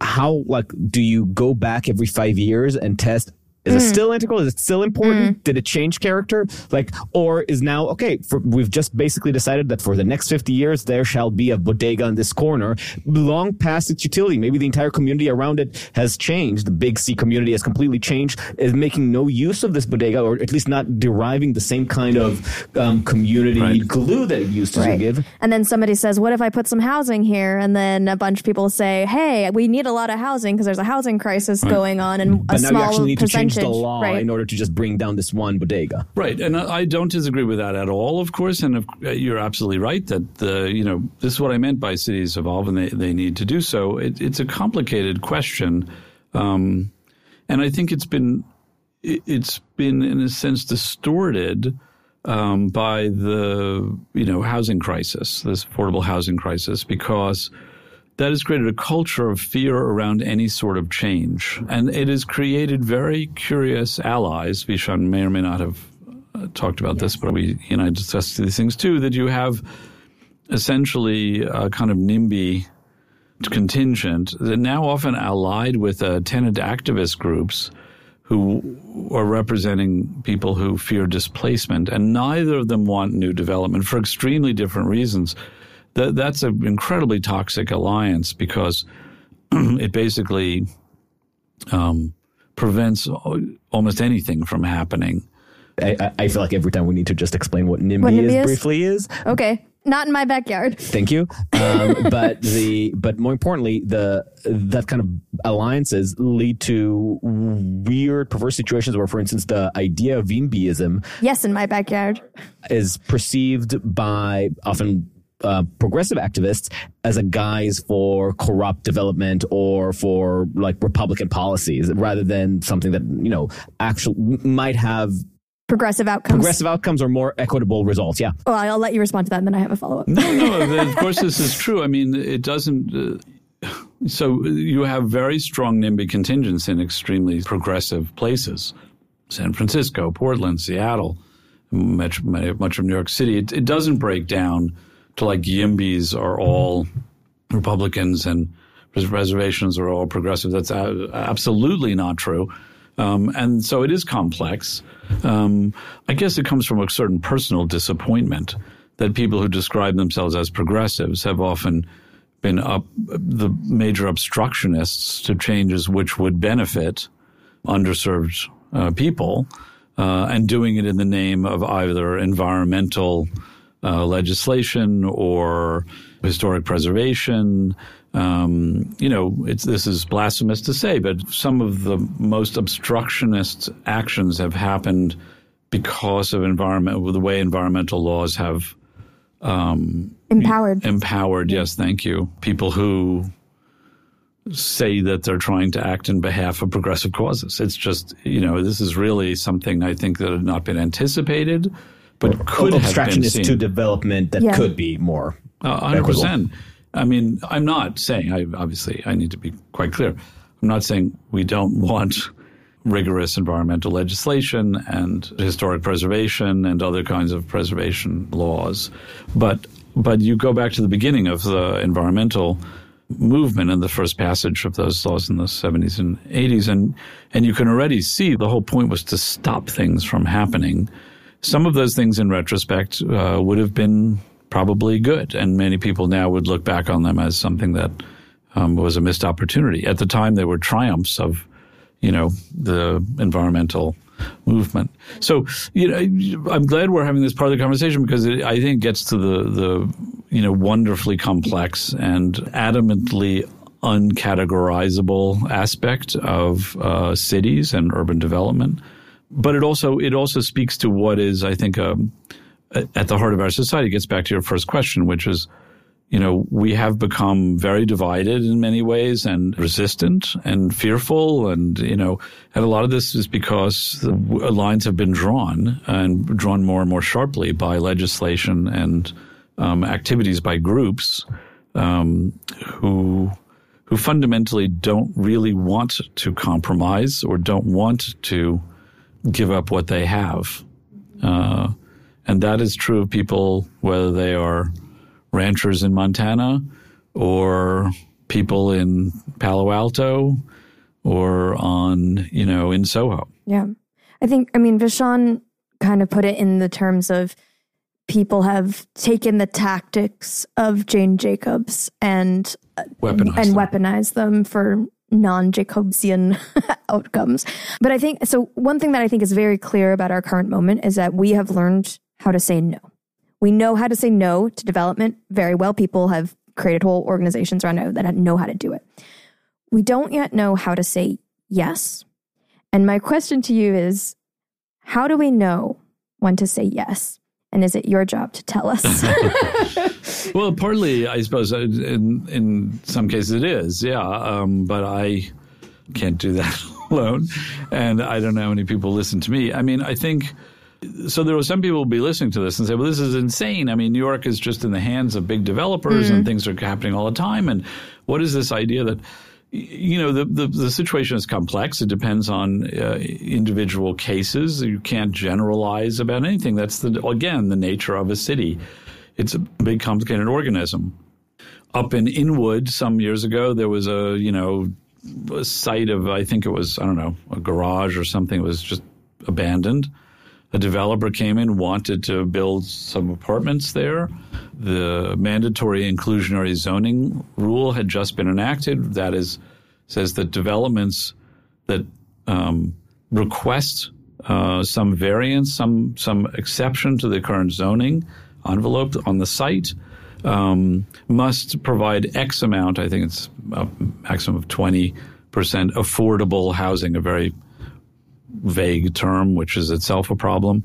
how like do you go back every five years and test is mm. it still integral? Is it still important? Mm. Did it change character? Like, or is now, okay, for, we've just basically decided that for the next 50 years, there shall be a bodega in this corner, long past its utility. Maybe the entire community around it has changed. The big C community has completely changed, is making no use of this bodega, or at least not deriving the same kind of um, community right. glue that it used to right. give. And then somebody says, what if I put some housing here? And then a bunch of people say, hey, we need a lot of housing because there's a housing crisis right. going on and but a small percentage change the law right. in order to just bring down this one bodega. Right, and I don't disagree with that at all, of course. And you're absolutely right that the you know this is what I meant by cities evolve, and they they need to do so. It, it's a complicated question, um, and I think it's been it's been in a sense distorted. Um, by the you know housing crisis, this affordable housing crisis, because that has created a culture of fear around any sort of change. And it has created very curious allies. Vishaan may or may not have uh, talked about this, but we, you know, discussed these things too, that you have essentially a kind of NIMBY contingent that now often allied with uh, tenant activist groups who are representing people who fear displacement. And neither of them want new development for extremely different reasons that that's an incredibly toxic alliance because it basically um, prevents almost anything from happening. I, I, feel like every time we need to just explain what NIMBY, what NIMBY is, is, briefly is. Okay, not in my backyard. Thank you. Um, but the but more importantly, the that kind of alliances lead to weird, perverse situations where, for instance, the idea of YIMBYism, yes, in my backyard, is perceived by often uh, progressive activists as a guise for corrupt development or for like Republican policies rather than something that, you know, actually might have progressive outcomes. Progressive outcomes or more equitable results. Yeah. Well, I'll let you respond to that and then I have a follow up. No, no, of course this is true. I mean, it doesn't. Uh, so you have very strong NIMBY contingents in extremely progressive places. San Francisco, Portland, Seattle, much, much of New York City. It, it doesn't break down to like Yimbys are all Republicans and reservations are all progressive. That's absolutely not true. Um, and so it is complex. Um, I guess it comes from a certain personal disappointment that people who describe themselves as progressives have often been up the major obstructionists to changes which would benefit underserved uh, people, uh, and doing it in the name of either environmental uh, legislation or historic preservation. Um, you know, this is blasphemous to say, but some of the most obstructionist actions have happened because of environment, the way environmental laws have um, empowered. Empowered, yes, thank you. People who say that they're trying to act in behalf of progressive causes. It's just, you know, this is really something I think that had not been anticipated, but or, could obstructionist have been seen. to development that yeah. could be more. hundred uh, percent. I mean, I'm not saying. I obviously I need to be quite clear. I'm not saying we don't want rigorous environmental legislation and historic preservation and other kinds of preservation laws. But but you go back to the beginning of the environmental movement and the first passage of those laws in the 70s and 80s and and you can already see the whole point was to stop things from happening. Some of those things in retrospect uh, would have been probably good and many people now would look back on them as something that um, was a missed opportunity. At the time they were triumphs of you know, the environmental movement. So, you know, I'm glad we're having this part of the conversation because it, I think it gets to the, the, you know, wonderfully complex and adamantly uncategorizable aspect of uh, cities and urban development. But it also, it also speaks to what is, I think, um, at the heart of our society. It gets back to your first question, which is, you know, we have become very divided in many ways and resistant and fearful. And, you know, and a lot of this is because the lines have been drawn and drawn more and more sharply by legislation and um, activities by groups um, who who fundamentally don't really want to compromise or don't want to give up what they have. Uh, and that is true of people, whether they are ranchers in Montana or people in Palo Alto or on, you know, in Soho. Yeah. I think, I mean, Vishaan kind of put it in the terms of people have taken the tactics of Jane Jacobs and weaponized and them. weaponized them for non-Jacobsian outcomes. But I think so one thing that I think is very clear about our current moment is that we have learned how to say no. We know how to say no to development very well. People have created whole organizations around it that know how to do it. We don't yet know how to say yes. And my question to you is how do we know when to say yes? And is it your job to tell us? well, partly, I suppose, uh, in, in some cases it is, yeah. Um, but I can't do that alone. And I don't know how many people listen to me. I mean, I think so there will some people will be listening to this and say, "Well, this is insane. I mean, New York is just in the hands of big developers, mm-hmm. and things are happening all the time. And what is this idea that?" You know the, the, the situation is complex. It depends on uh, individual cases. You can't generalize about anything. That's the again the nature of a city. It's a big complicated organism. Up in Inwood some years ago, there was a you know a site of I think it was I don't know a garage or something. It was just abandoned a developer came in, wanted to build some apartments there. The mandatory inclusionary zoning rule had just been enacted. That is, says that developments that um, request uh, some variance, some some exception to the current zoning envelope on the site um, must provide X amount. I think it's a maximum of twenty percent affordable housing. A very vague term, which is itself a problem.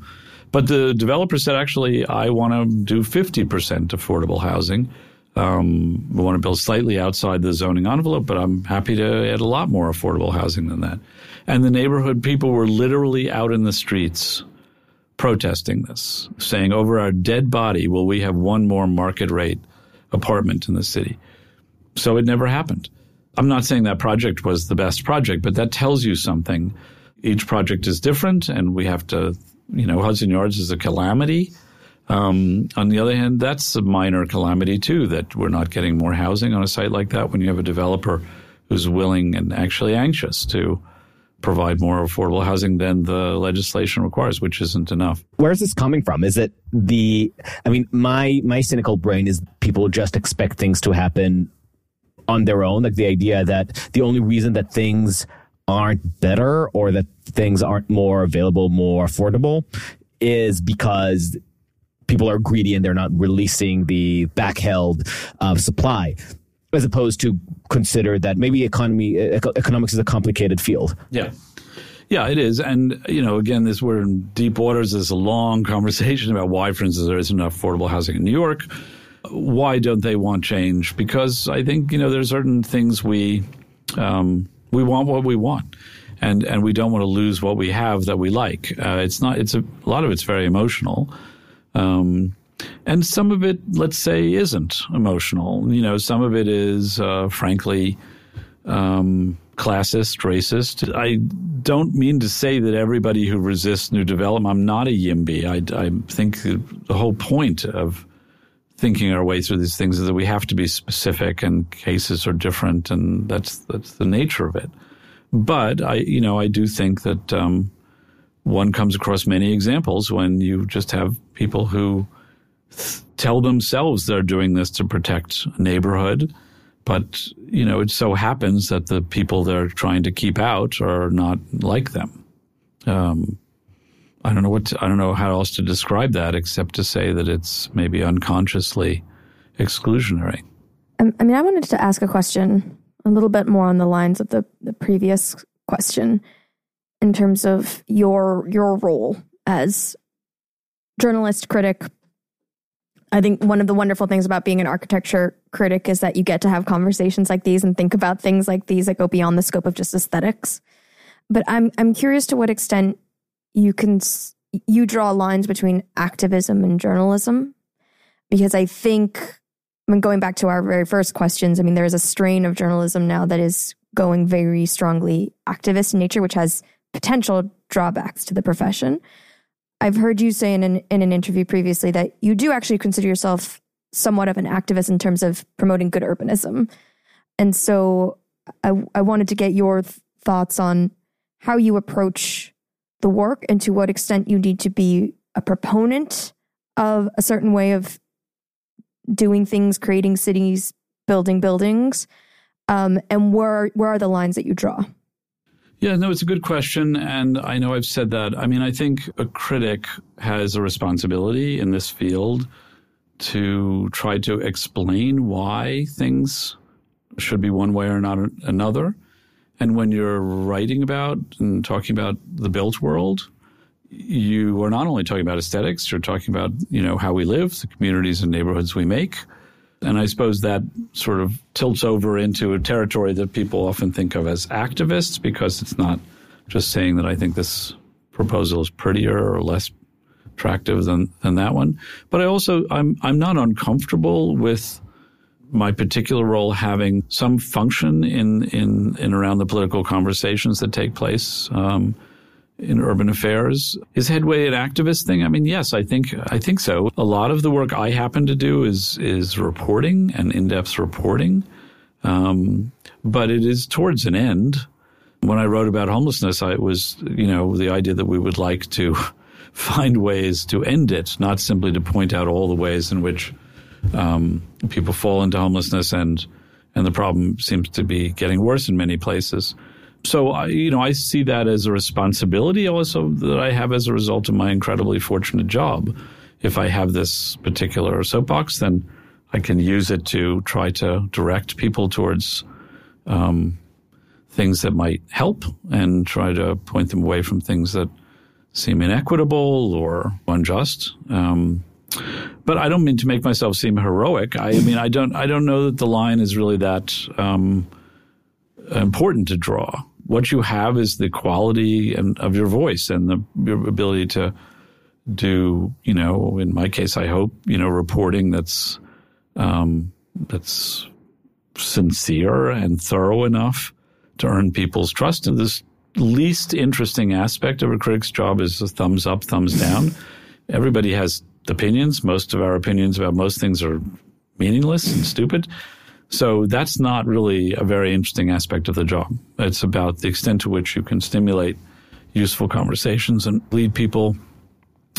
But the developer said, actually, I want to do 50% affordable housing. Um, we want to build slightly outside the zoning envelope, but I'm happy to add a lot more affordable housing than that. And the neighborhood people were literally out in the streets protesting this, saying, over our dead body, will we have one more market rate apartment in the city? So it never happened. I'm not saying that project was the best project, but that tells you something each project is different, and we have to, you know, Hudson Yards is a calamity. Um, on the other hand, that's a minor calamity too, that we're not getting more housing on a site like that when you have a developer who's willing and actually anxious to provide more affordable housing than the legislation requires, which isn't enough. Where is this coming from? Is it the, I mean, my, my cynical brain is people just expect things to happen on their own. Like the idea that the only reason that things aren't better or that things aren't more available, more affordable is because people are greedy and they're not releasing the backheld uh, supply as opposed to consider that maybe economy economics is a complicated field. Yeah. Yeah, it is. And, you know, again, this we're in deep waters. There's a long conversation about why, for instance, there isn't enough affordable housing in New York. Why don't they want change? Because I think, you know, there's certain things we um, we want what we want. And, and we don't want to lose what we have that we like. Uh, it's not. It's a, a lot of it's very emotional, um, and some of it, let's say, isn't emotional. You know, some of it is, uh, frankly, um, classist, racist. I don't mean to say that everybody who resists new development, I'm not a YIMBY. I, I think the whole point of thinking our way through these things is that we have to be specific and cases are different and that's, that's the nature of it. But I, you know, I do think that, um, one comes across many examples when you just have people who tell themselves they're doing this to protect a neighborhood but, you know, it so happens that the people they're trying to keep out are not like them. Um, I don't know what to, I don't know how else to describe that except to say that it's maybe unconsciously exclusionary. Um, I mean, I wanted to ask a question a little bit more on the lines of the, the previous question in terms of your your role as journalist, critic, I think one of the wonderful things about being an architecture critic is that you get to have conversations like these and think about things like these that go beyond the scope of just aesthetics. But I'm I'm curious to what extent you can you draw lines between activism and journalism because I think I mean going back to our very first questions, I mean there is a strain of journalism now that is going very strongly activist in nature which has potential drawbacks to the profession. I've heard you say in an in an interview previously that you do actually consider yourself somewhat of an activist in terms of promoting good urbanism. And so I, I wanted to get your th- thoughts on how you approach the work and to what extent you need to be a proponent of a certain way of doing things, creating cities, building buildings, um, and where where are the lines that you draw? Yeah, no, it's a good question. And I know I've said that. I mean, I think a critic has a responsibility in this field to try to explain why things should be one way or not another. And when you're writing about and talking about the built world, you are not only talking about aesthetics, you're talking about, you know, how we live, the communities and neighborhoods we make, and I suppose that sort of tilts over into a territory that people often think of as activists because it's not just saying that I think this proposal is prettier or less attractive than, than that one. But I also, I'm, I'm not uncomfortable with my particular role having some function in, in, in around the political conversations that take place. Um, in urban affairs. Is Headway an activist thing? I mean, yes, I think I think so. A lot of the work I happen to do is is reporting and in-depth reporting, um, but it is towards an end. When I wrote about homelessness, I was you know the idea that we would like to find ways to end it, not simply to point out all the ways in which um, people fall into homelessness and and the problem seems to be getting worse in many places so I, you know, I see that as a responsibility also that I have as a result of my incredibly fortunate job. If I have this particular soapbox, then I can use it to try to direct people towards um, things that might help and try to point them away from things that seem inequitable or unjust. Um, but I don't mean to make myself seem heroic. I, mean, I don't, I don't know that the line is really that um, important to draw what you have is the quality and of your voice and the your ability to do, you know, in my case, I hope, you know, reporting that's, um, that's sincere and thorough enough to earn people's trust. And this least interesting aspect of a critic's job is a thumbs up, thumbs down. Everybody has opinions. Most of our opinions about most things are meaningless and stupid. So that's not really a very interesting aspect of the job. It's about the extent to which you can stimulate useful conversations and lead people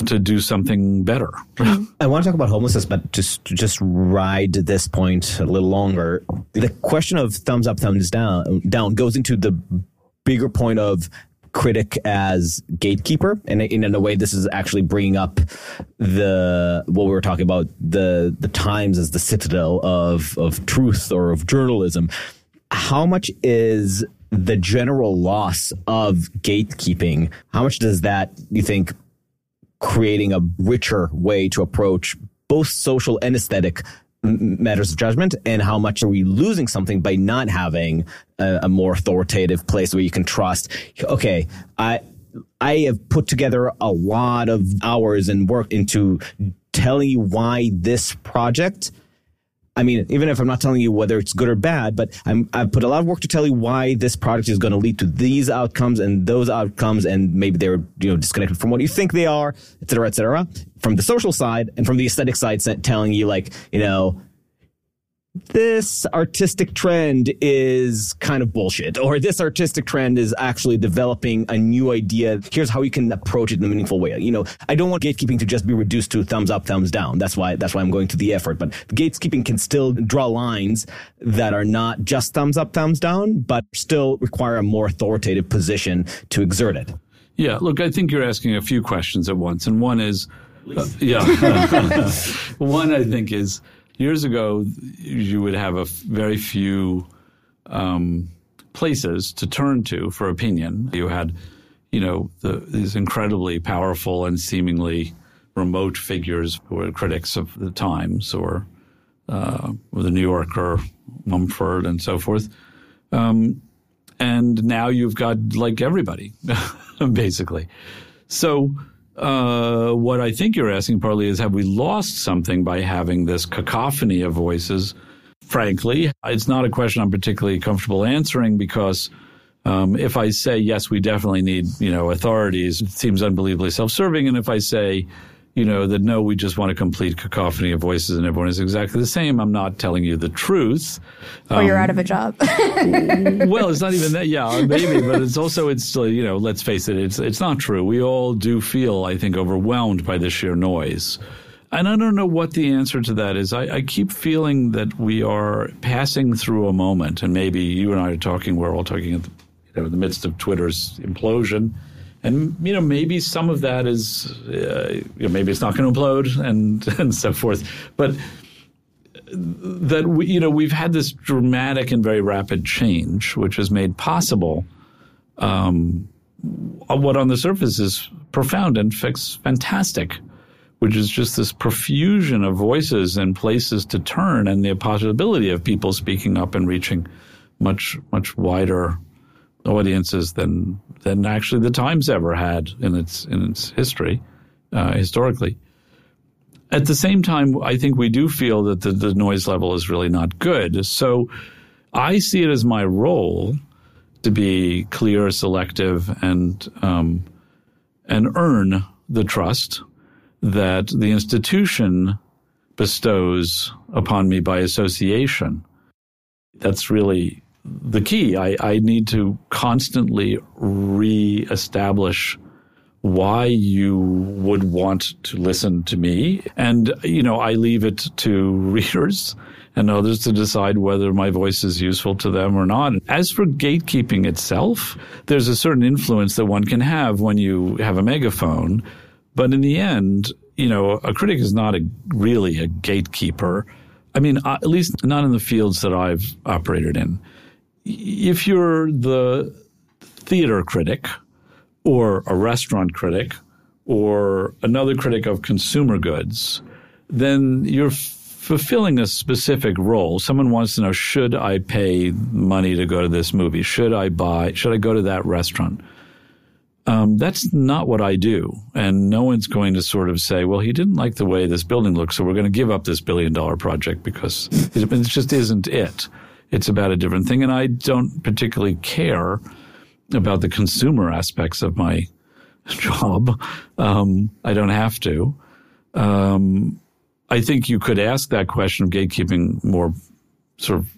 to do something better. I want to talk about homelessness, but just just ride this point a little longer. The question of thumbs up, thumbs down, down goes into the bigger point of critic as gatekeeper, and in, in a way, this is actually bringing up the what we were talking about the the Times as the citadel of of truth or of journalism. How much is the general loss of gatekeeping? How much does that you think creating a richer way to approach both social and aesthetic matters of judgment and how much are we losing something by not having a, a, more authoritative place where you can trust okay i i have put together a lot of hours and work into telling you why this project I mean, even if I'm not telling you whether it's good or bad, but I'm, I've put a lot of work to tell you why this product is going to lead to these outcomes and those outcomes, and maybe they're you know disconnected from what you think they are, et cetera, et cetera. From the social side and from the aesthetic side, telling you like you know this artistic trend is kind of bullshit, or this artistic trend is actually developing a new idea. Here's how you can approach it in a meaningful way. You know, I don't want gatekeeping to just be reduced to thumbs up, thumbs down. That's why, that's why I'm going to the effort. But gatekeeping can still draw lines that are not just thumbs up, thumbs down, but still require a more authoritative position to exert it. Yeah. Look, I think you're asking a few questions at once. And one is, uh, yeah. one, I think is, years ago, you would have a very few um, places to turn to for opinion. You had, you know, the, these incredibly powerful and seemingly remote figures who were critics of the Times or, uh, the New Yorker, Mumford, and so forth. Um, and now you've got like everybody, basically. So uh, what I think you're asking partly is have we lost something by having this cacophony of voices? Frankly, it's not a question I'm particularly comfortable answering because um, if I say yes, we definitely need you know authorities, it seems unbelievably self-serving, and if I say you know, that no, we just want a complete cacophony of voices and everyone is exactly the same. I'm not telling you the truth. Or um, you're out of a job. well, it's not even that. Yeah, maybe, but it's also, it's, you know, let's face it, it's, it's not true. We all do feel, I think, overwhelmed by the sheer noise. And I don't know what the answer to that is. I, I, keep feeling that we are passing through a moment, and maybe you and I are talking, we're all talking in the, you know, in the midst of Twitter's implosion and you know maybe some of that is uh, you know, maybe it's not going to implode and and so forth. But that we, you know we've had this dramatic and very rapid change which has made possible um, what on the surface is profound and fix fantastic which is just this profusion of voices and places to turn and the possibility of people speaking up and reaching much much wider audiences than than actually the Times ever had in its in its history, uh, historically. At the same time, I think we do feel that the, the noise level is really not good. So I see it as my role to be clear, selective, and um, and earn the trust that the institution bestows upon me by association. That's really the key. I, I need to constantly reestablish why you would want to listen to me. And, you know, I leave it to readers and others to decide whether my voice is useful to them or not. As for gatekeeping itself, there's a certain influence that one can have when you have a megaphone. But in the end, you know, a critic is not a, really a gatekeeper. I mean, uh, at least not in the fields that I've operated in if you're the theater critic or a restaurant critic or another critic of consumer goods, then you're fulfilling a specific role. Someone wants to know, should I pay money to go to this movie? Should I buy, should I go to that restaurant? Um, that's not what I do. And no one's going to sort of say, well, he didn't like the way this building looks, so we're going to give up this billion dollar project because it, it just isn't it it's about a different thing. And I don't particularly care about the consumer aspects of my job. Um, I don't have to. Um, I think you could ask that question of gatekeeping more sort of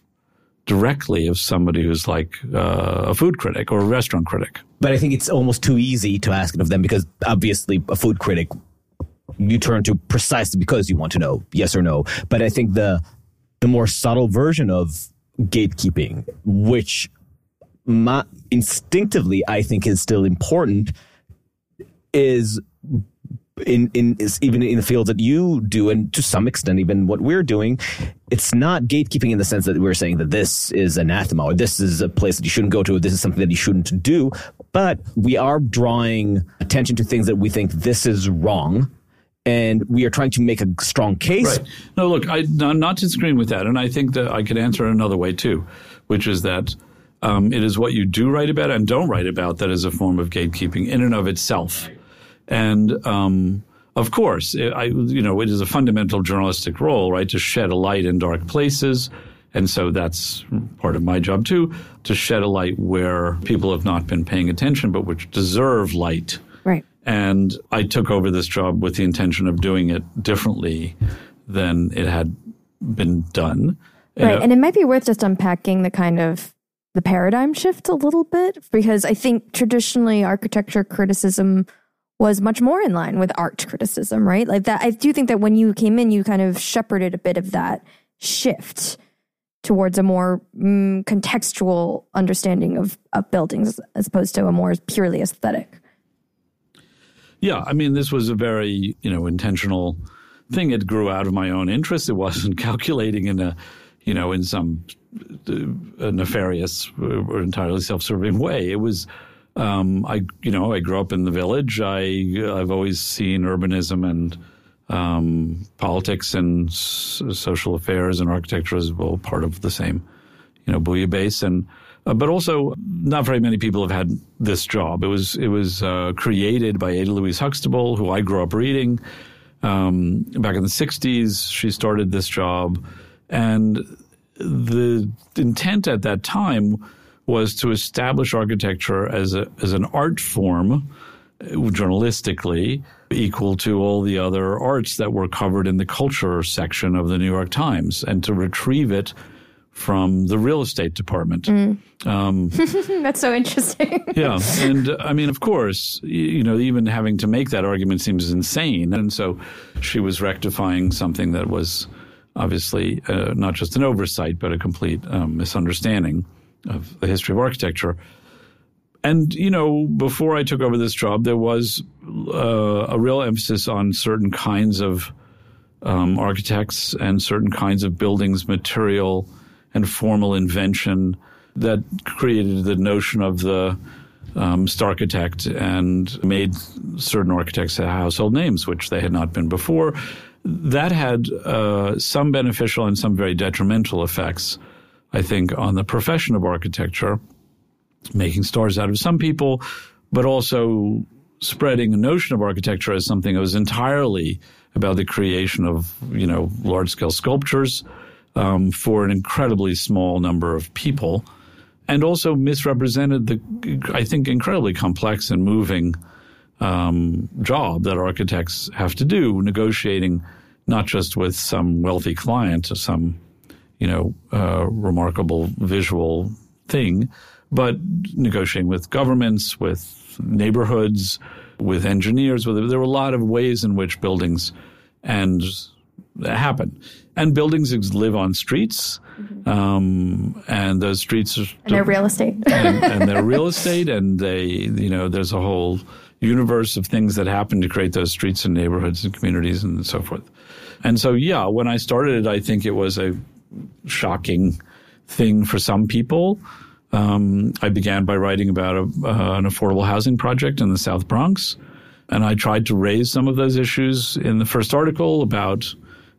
directly of somebody who's like uh, a food critic or a restaurant critic. But I think it's almost too easy to ask it of them because obviously a food critic you turn to precisely because you want to know yes or no. But I think the the more subtle version of gatekeeping, which my, instinctively I think is still important, is in in is even in the fields that you do, and to some extent even what we're doing, it's not gatekeeping in the sense that we're saying that this is anathema or this is a place that you shouldn't go to, or this is something that you shouldn't do. But we are drawing attention to things that we think this is wrong. And we are trying to make a strong case. Right. No, look, I, am not disagreeing with that. And I think that I could answer it another way too, which is that um, it is what you do write about and don't write about that is a form of gatekeeping in and of itself. And um, of course, I, you know, it is a fundamental journalistic role, right, to shed a light in dark places. And so that's part of my job too, to shed a light where people have not been paying attention, but which deserve light. And I took over this job with the intention of doing it differently than it had been done. Right. Uh, and it might be worth just unpacking the kind of the paradigm shift a little bit because I think traditionally architecture criticism was much more in line with art criticism, right? Like that. I do think that when you came in, you kind of shepherded a bit of that shift towards a more mm, contextual understanding of, of buildings as opposed to a more purely aesthetic. Yeah, I mean, this was a very you know intentional thing. It grew out of my own interest. It wasn't calculating in a you know in some uh, nefarious or entirely self-serving way. It was um, I, you know, I grew up in the village. I, I've always seen urbanism and um, politics and s- social affairs and architecture as well part of the same, you know, bouillabaisse. And uh, but also, not very many people have had this job. It was it was uh, created by Ada Louise Huxtable, who I grew up reading um, back in the '60s. She started this job, and the intent at that time was to establish architecture as a as an art form journalistically equal to all the other arts that were covered in the culture section of the New York Times and to retrieve it from the real estate department. Mm. Um, That's so interesting. yeah. And I mean, of course, you know, even having to make that argument seems insane. And so she was rectifying something that was obviously uh, not just an oversight, but a complete um, misunderstanding of the history of architecture. And, you know, before I took over this job, there was uh, a real emphasis on certain kinds of um, architects and certain kinds of buildings, material and formal invention that created the notion of the um, architect and made certain architects household names, which they had not been before. That had uh, some beneficial and some very detrimental effects I think, on the profession of architecture, making stars out of some people, but also spreading a notion of architecture as something that was entirely about the creation of, you know, large scale sculptures um, for an incredibly small number of people, and also misrepresented the, I think, incredibly complex and moving um, job that architects have to do, negotiating not just with some wealthy client, or some you know, uh, remarkable visual thing, but negotiating with governments, with neighborhoods, with engineers. With, there were a lot of ways in which buildings and happen. And buildings live on streets, mm-hmm. um, and those streets are and they're real estate, and, and they're real estate, and they, you know, there's a whole universe of things that happen to create those streets and neighborhoods and communities and so forth. And so, yeah, when I started it, I think it was a shocking thing for some people. Um, I began by writing about a, uh, an affordable housing project in the South Bronx. And I tried to raise some of those issues in the first article about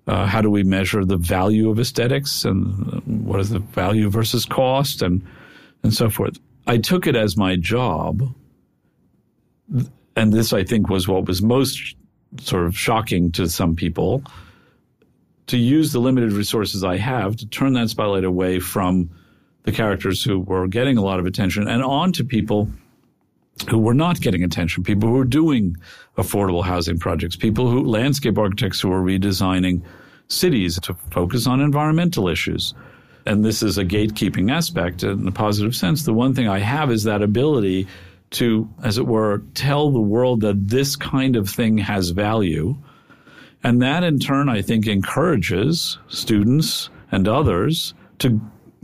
uh, how do we measure the value of aesthetics and what is the value versus cost and, and so forth. I took it as my job. And this, I think, was what was most sort of shocking to some people to use the limited resources I have to turn that spotlight away from the characters who were getting a lot of attention and on to people who were not getting attention, people who were doing affordable housing projects, people who, landscape architects who were redesigning cities to focus on environmental issues. And this is a gatekeeping aspect in a positive sense. The one thing I have is that ability to, as it were, tell the world that this kind of thing has value And that in turn, I think, encourages students and others to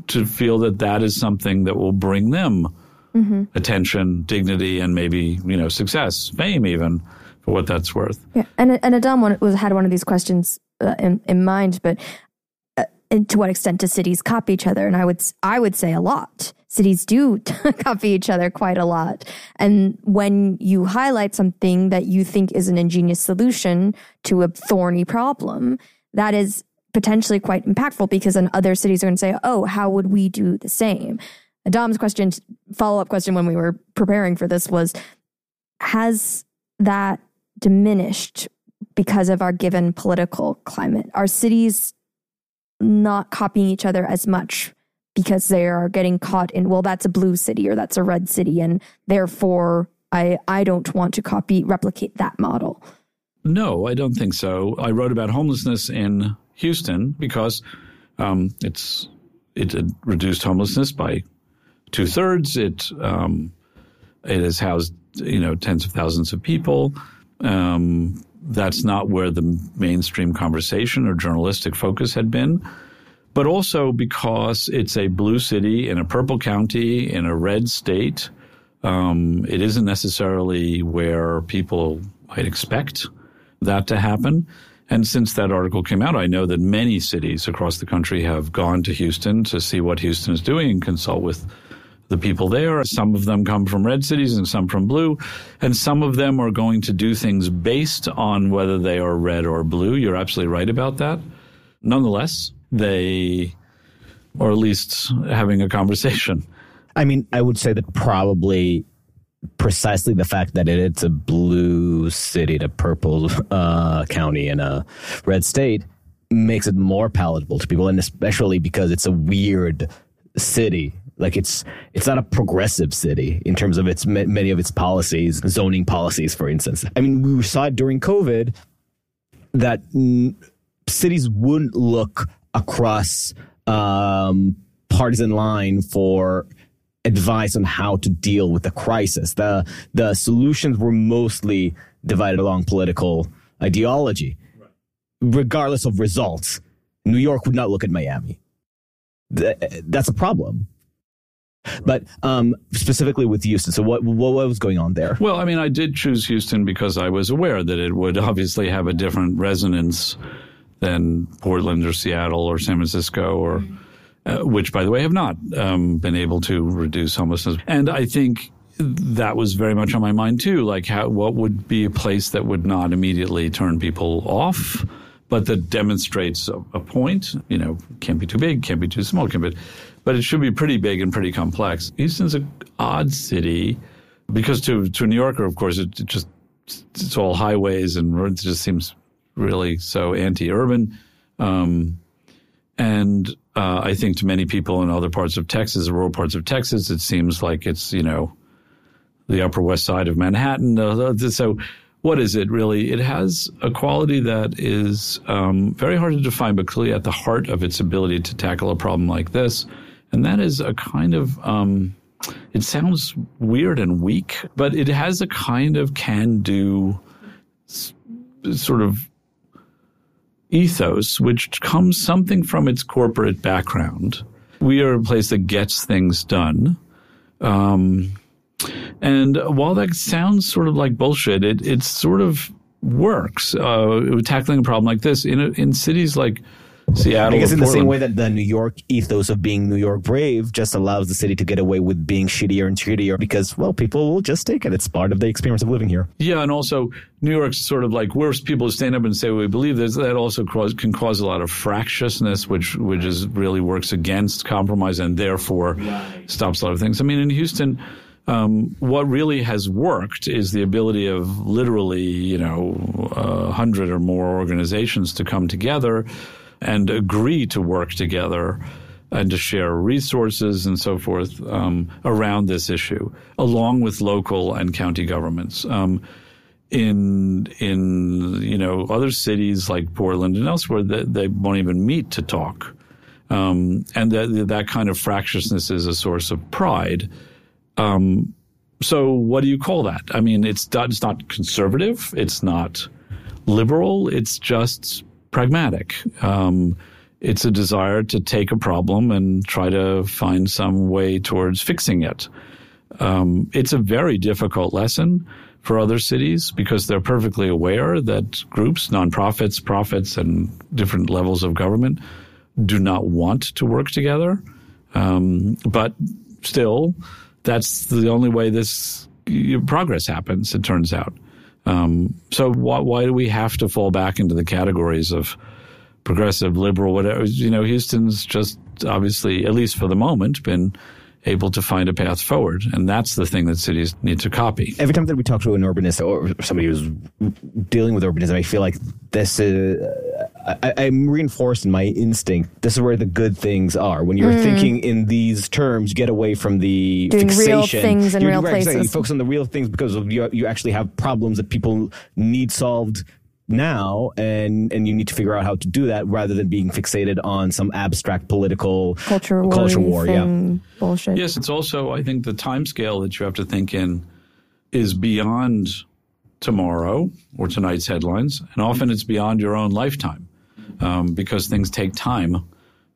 to feel that that is something that will bring them mm-hmm. attention, dignity, and maybe you know success, fame, even for what that's worth. Yeah, and and Adam was had one of these questions uh, in in mind, but uh, to what extent do cities copy each other? And I would I would say a lot. Cities do copy each other quite a lot. And when you highlight something that you think is an ingenious solution to a thorny problem, that is potentially quite impactful because then other cities are going to say, oh, how would we do the same? Dom's question, follow up question when we were preparing for this was Has that diminished because of our given political climate? Are cities not copying each other as much because they are getting caught in, well, that's a blue city or that's a red city, and therefore I, I don't want to copy, replicate that model? No, I don't think so. I wrote about homelessness in Houston because um, it's it reduced homelessness by two thirds. It um, it has housed you know tens of thousands of people. Um, that's not where the mainstream conversation or journalistic focus had been. But also because it's a blue city in a purple county in a red state, um, it isn't necessarily where people might expect that to happen. And since that article came out, I know that many cities across the country have gone to Houston to see what Houston is doing and consult with the people there. Some of them come from red cities and some from blue. And some of them are going to do things based on whether they are red or blue. You're absolutely right about that. Nonetheless, they are at least having a conversation. I mean, I would say that probably precisely the fact that it, it's a blue city to purple uh, county in a red state makes it more palatable to people, and especially because it's a weird city. Like it's it's not a progressive city in terms of its many of its policies, zoning policies, for instance. I mean, we saw it during COVID that cities wouldn't look across um, partisan line for advice on how to deal with the crisis. The the solutions were mostly divided along political ideology, regardless of results. New York would not look at Miami. That's a problem. But um, specifically with Houston, so what, what was going on there? Well, I mean, I did choose Houston because I was aware that it would obviously have a different resonance than Portland or Seattle or San Francisco or. Mm-hmm uh, which, by the way, have not um, been able to reduce homelessness. And I think that was very much on my mind too. Like, how, what would be a place that would not immediately turn people off, but that demonstrates a, a point? You know, can't be too big, can't be too small, can't be, but it should be pretty big and pretty complex. Houston's an odd city because to to a New Yorker, of course, it, it just it's all highways and roads. it just seems really so anti-urban. Um, and uh, I think to many people in other parts of Texas, rural parts of Texas, it seems like it's, you know, the Upper West Side of Manhattan. So, what is it really? It has a quality that is um, very hard to define, but clearly at the heart of its ability to tackle a problem like this. And that is a kind of, um, it sounds weird and weak, but it has a kind of can do sort of ethos, which comes something from its corporate background. We are a place that gets things done. Um, and while that sounds sort of like bullshit, it, it sort of works. Uh, tackling a problem like this in, in cities like Seattle. I guess in the same way that the New York ethos of being New York brave just allows the city to get away with being shittier and shittier because, well, people will just take it. It's part of the experience of living here. Yeah, and also New York's sort of like where people stand up and say we believe this. That also cause, can cause a lot of fractiousness, which which is really works against compromise and therefore right. stops a lot of things. I mean, in Houston. Um, what really has worked is the ability of literally, you know, a hundred or more organizations to come together and agree to work together and to share resources and so forth um, around this issue, along with local and county governments. Um, in in you know other cities like Portland and elsewhere, they, they won't even meet to talk, um, and that that kind of fractiousness is a source of pride. Um, so, what do you call that? I mean, it's it's not conservative. It's not liberal. It's just pragmatic. Um, it's a desire to take a problem and try to find some way towards fixing it. Um, it's a very difficult lesson for other cities because they're perfectly aware that groups, nonprofits, profits, and different levels of government do not want to work together. Um, but still, that's the only way this progress happens, it turns out. Um, so why, why do we have to fall back into the categories of progressive, liberal, whatever? You know, Houston's just obviously, at least for the moment, been able to find a path forward. And that's the thing that cities need to copy. Every time that we talk to an urbanist or somebody who's dealing with urbanism, I feel like this is, I, am reinforced in my instinct. This is where the good things are. When you're mm. thinking in these terms, get away from the Doing fixation. real things in you're, real places. You focus on the real things because you, you actually have problems that people need solved now and and you need to figure out how to do that rather than being fixated on some abstract political culture war, culture war yeah bullshit yes it's also i think the time scale that you have to think in is beyond tomorrow or tonight's headlines and often it's beyond your own lifetime um, because things take time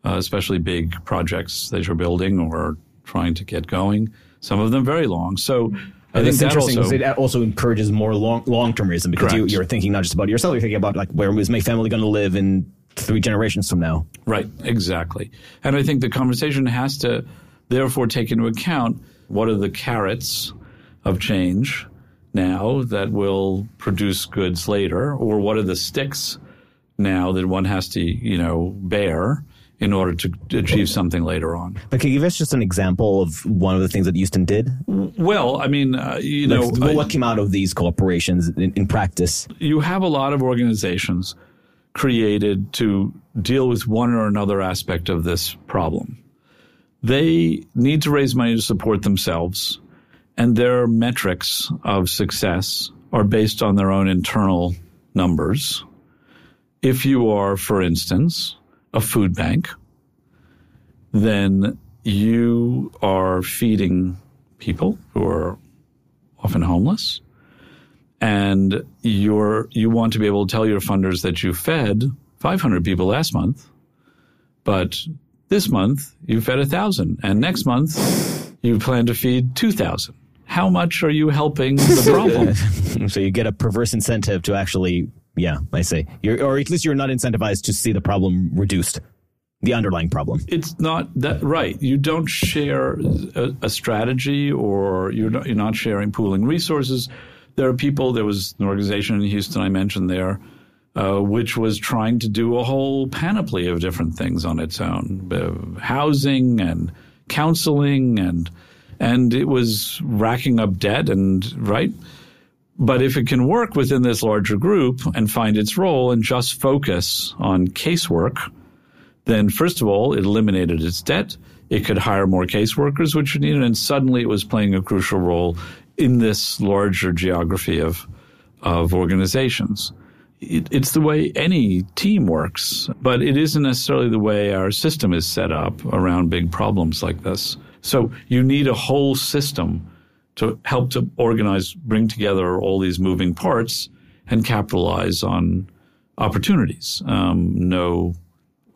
uh, especially big projects that you're building or trying to get going some of them very long so I think it's interesting also, it also encourages more long long termism because you, are thinking not just about yourself, you're thinking about like where is my family going to live in three generations from now. Right, exactly. And I think the conversation has to therefore take into account what are the carrots of change now that will produce goods later, or what are the sticks now that one has to you know bear in order to achieve something later on. But can you give us just an example of one of the things that Houston did? Well, I mean, uh, you know, like, what came out of these cooperations in, in practice? You have a lot of organizations created to deal with one or another aspect of this problem. They need to raise money to support themselves, and their metrics of success are based on their own internal numbers. If you are, for instance, a food bank, then you are feeding people who are often homeless and you're you want to be able to tell your funders that you fed 500 people last month but this month you fed a thousand and next month you plan to feed 2000 how much are you helping the problem? So you get a perverse incentive to actually yeah, I say. You're, or at least you're not incentivized to see the problem reduced, the underlying problem. It's not that right. You don't share a, a strategy, or you're not, you're not sharing pooling resources. There are people. There was an organization in Houston I mentioned there. Uh, which was trying to do a whole panoply of different things on its own, uh, housing and counseling, and and it was racking up debt and right. But if it can work within this larger group and find its role and just focus on casework, then first of all, it eliminated its debt. It could hire more caseworkers, which it needed, and suddenly it was playing a crucial role in this larger geography of of organizations. It, it's the way any team works, but it isn't necessarily the way our system is set up around big problems like this. So you need a whole system to help to organize, bring together all these moving parts and capitalize on opportunities. Um, no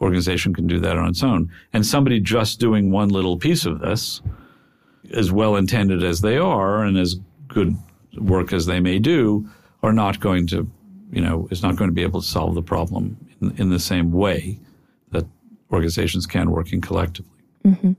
organization can do that on its own. And somebody just doing one little piece of this, as well intended as they are and as good work as they may do, are not going to, you know, is not going to be able to solve the problem in, in the same way that organizations can working collectively. Mm-hmm.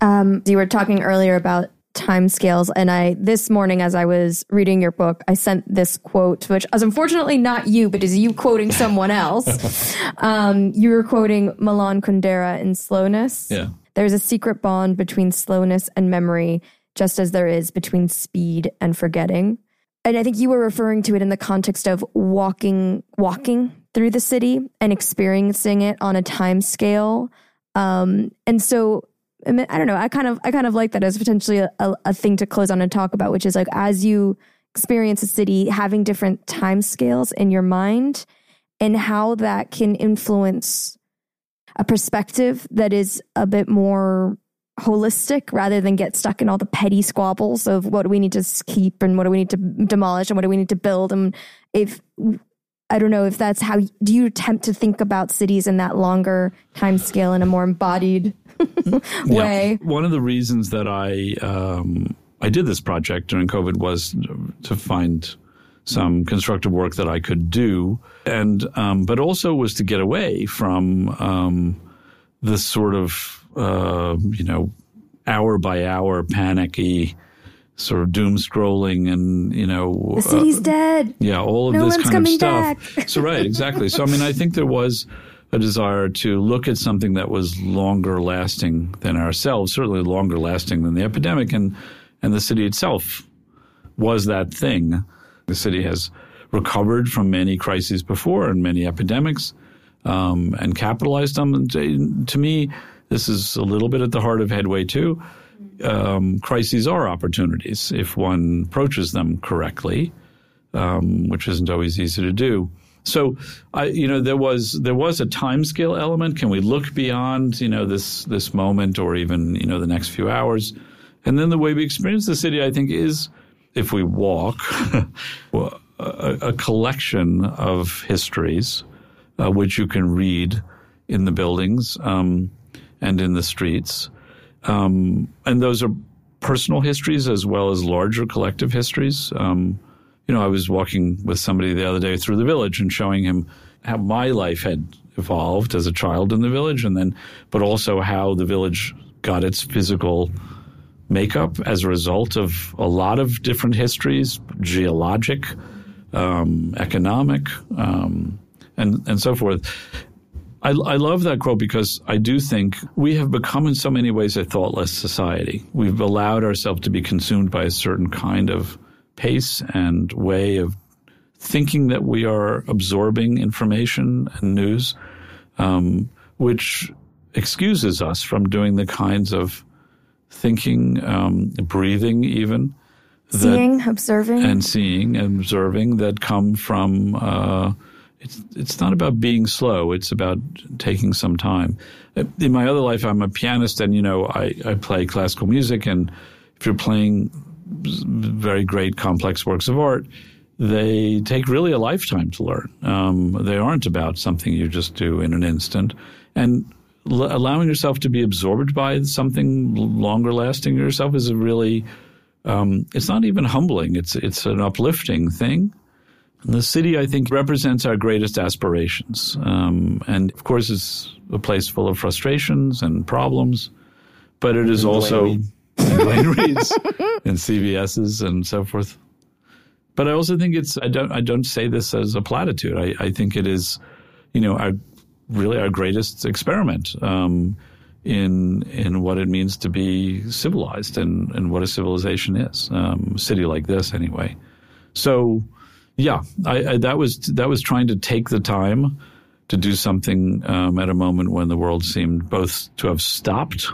Um, you were talking earlier about time scales. And I, this morning, as I was reading your book, I sent this quote, which is unfortunately not you, but is you quoting someone else. um, you were quoting Milan Kundera in Slowness. Yeah. There's a secret bond between slowness and memory, just as there is between speed and forgetting. And I think you were referring to it in the context of walking, walking through the city and experiencing it on a time scale. Um, and so I mean, I don't know. I kind of I kind of like that as potentially a, a, a, thing to close on and talk about, which is like as you experience a city, having different time scales in your mind, and how that can influence a perspective that is a bit more holistic rather than get stuck in all the petty squabbles of what do we need to keep and what do we need to demolish and what do we need to build and if I don't know if that's how do you attempt to think about cities in that longer time scale in a more embodied way. Yeah. One of the reasons that I um, I did this project during COVID was to find some constructive work that I could do, and um, but also was to get away from um, this sort of uh, you know hour by hour panicky sort of doom scrolling and you know the city's uh, dead. Yeah, all of no this kind of stuff. Back. so right, exactly. So I mean, I think there was a desire to look at something that was longer lasting than ourselves, certainly longer lasting than the epidemic, and and the city itself was that thing. The city has recovered from many crises before and many epidemics, um, and capitalized on them. To, to me, this is a little bit at the heart of Headway too um, crises are opportunities if one approaches them correctly, um, which isn't always easy to do. So, I, you know, there was there was a time scale element. Can we look beyond, you know, this this moment or even you know the next few hours? And then the way we experience the city, I think, is if we walk a, a, collection of histories, uh, which you can read in the buildings um, and in the streets. Um, and those are personal histories as well as larger collective histories. Um, you know, I was walking with somebody the other day through the village and showing him how my life had evolved as a child in the village, and then, but also how the village got its physical makeup as a result of a lot of different histories, geologic, um, economic, um, and and so forth. I, I, love that quote because I do think we have become, in so many ways, a thoughtless society. We've allowed ourselves to be consumed by a certain kind of pace and way of thinking that we are absorbing information and news, um, which excuses us from doing the kinds of thinking, um, breathing, even. Seeing, observing. And seeing and observing that come from. Uh, it's it's not about being slow. It's about taking some time. In my other life, I'm a pianist, and you know, I, I play classical music. And if you're playing very great, complex works of art, they take really a lifetime to learn. Um, they aren't about something you just do in an instant. And l- allowing yourself to be absorbed by something longer lasting yourself is a really um, it's not even humbling. It's it's an uplifting thing. The city, I think, represents our greatest aspirations. Um, and of course, it's a place full of frustrations and problems, but it is and also Duane Reades and CVS's and so forth. But I also think it's, I don't, I don't say this as a platitude. I, I think it is, you know, our, really our greatest experiment. Um, in in what it means to be civilized and, and what a civilization is. Um, a city like this, anyway. So yeah, I, I, that was that was trying to take the time to do something um, at a moment when the world seemed both to have stopped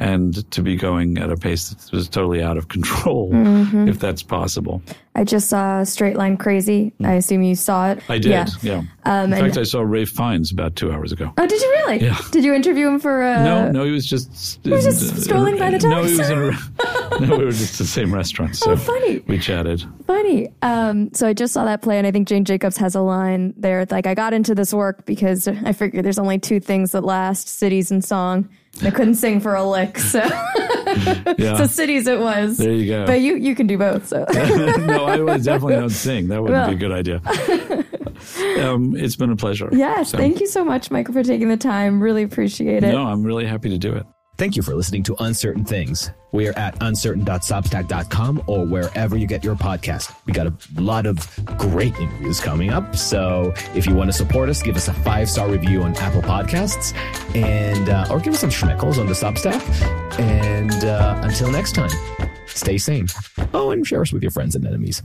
and to be going at a pace that was totally out of control, mm-hmm. if that's possible. I just saw Straight Line Crazy. I assume you saw it. I did, yeah. yeah. Um, In fact, I saw Ralph Fiennes about two hours ago. Oh, did you really? Yeah. Did you interview him for? Uh, no, no, he was just. He was just uh, strolling by the time. No, he was in a, no, we were just the same restaurant. So oh, funny. We chatted. Funny. Um, so I just saw that play, and I think Jane Jacobs has a line there. Like, I got into this work because I figured there's only two things that last: cities and song. I couldn't sing for a lick, so yeah. so cities it was. There you go. But you you can do both. So no, I would definitely don't sing. That wouldn't well. be a good idea. Um, it's been a pleasure. Yes, so. thank you so much, Michael, for taking the time. Really appreciate it. No, I'm really happy to do it. Thank you for listening to Uncertain Things. We are at uncertain.substack.com or wherever you get your podcast. We got a lot of great interviews coming up. So if you want to support us, give us a five star review on Apple Podcasts and uh, or give us some schmeckles on the Substack. And uh, until next time, stay sane. Oh, and share us with your friends and enemies.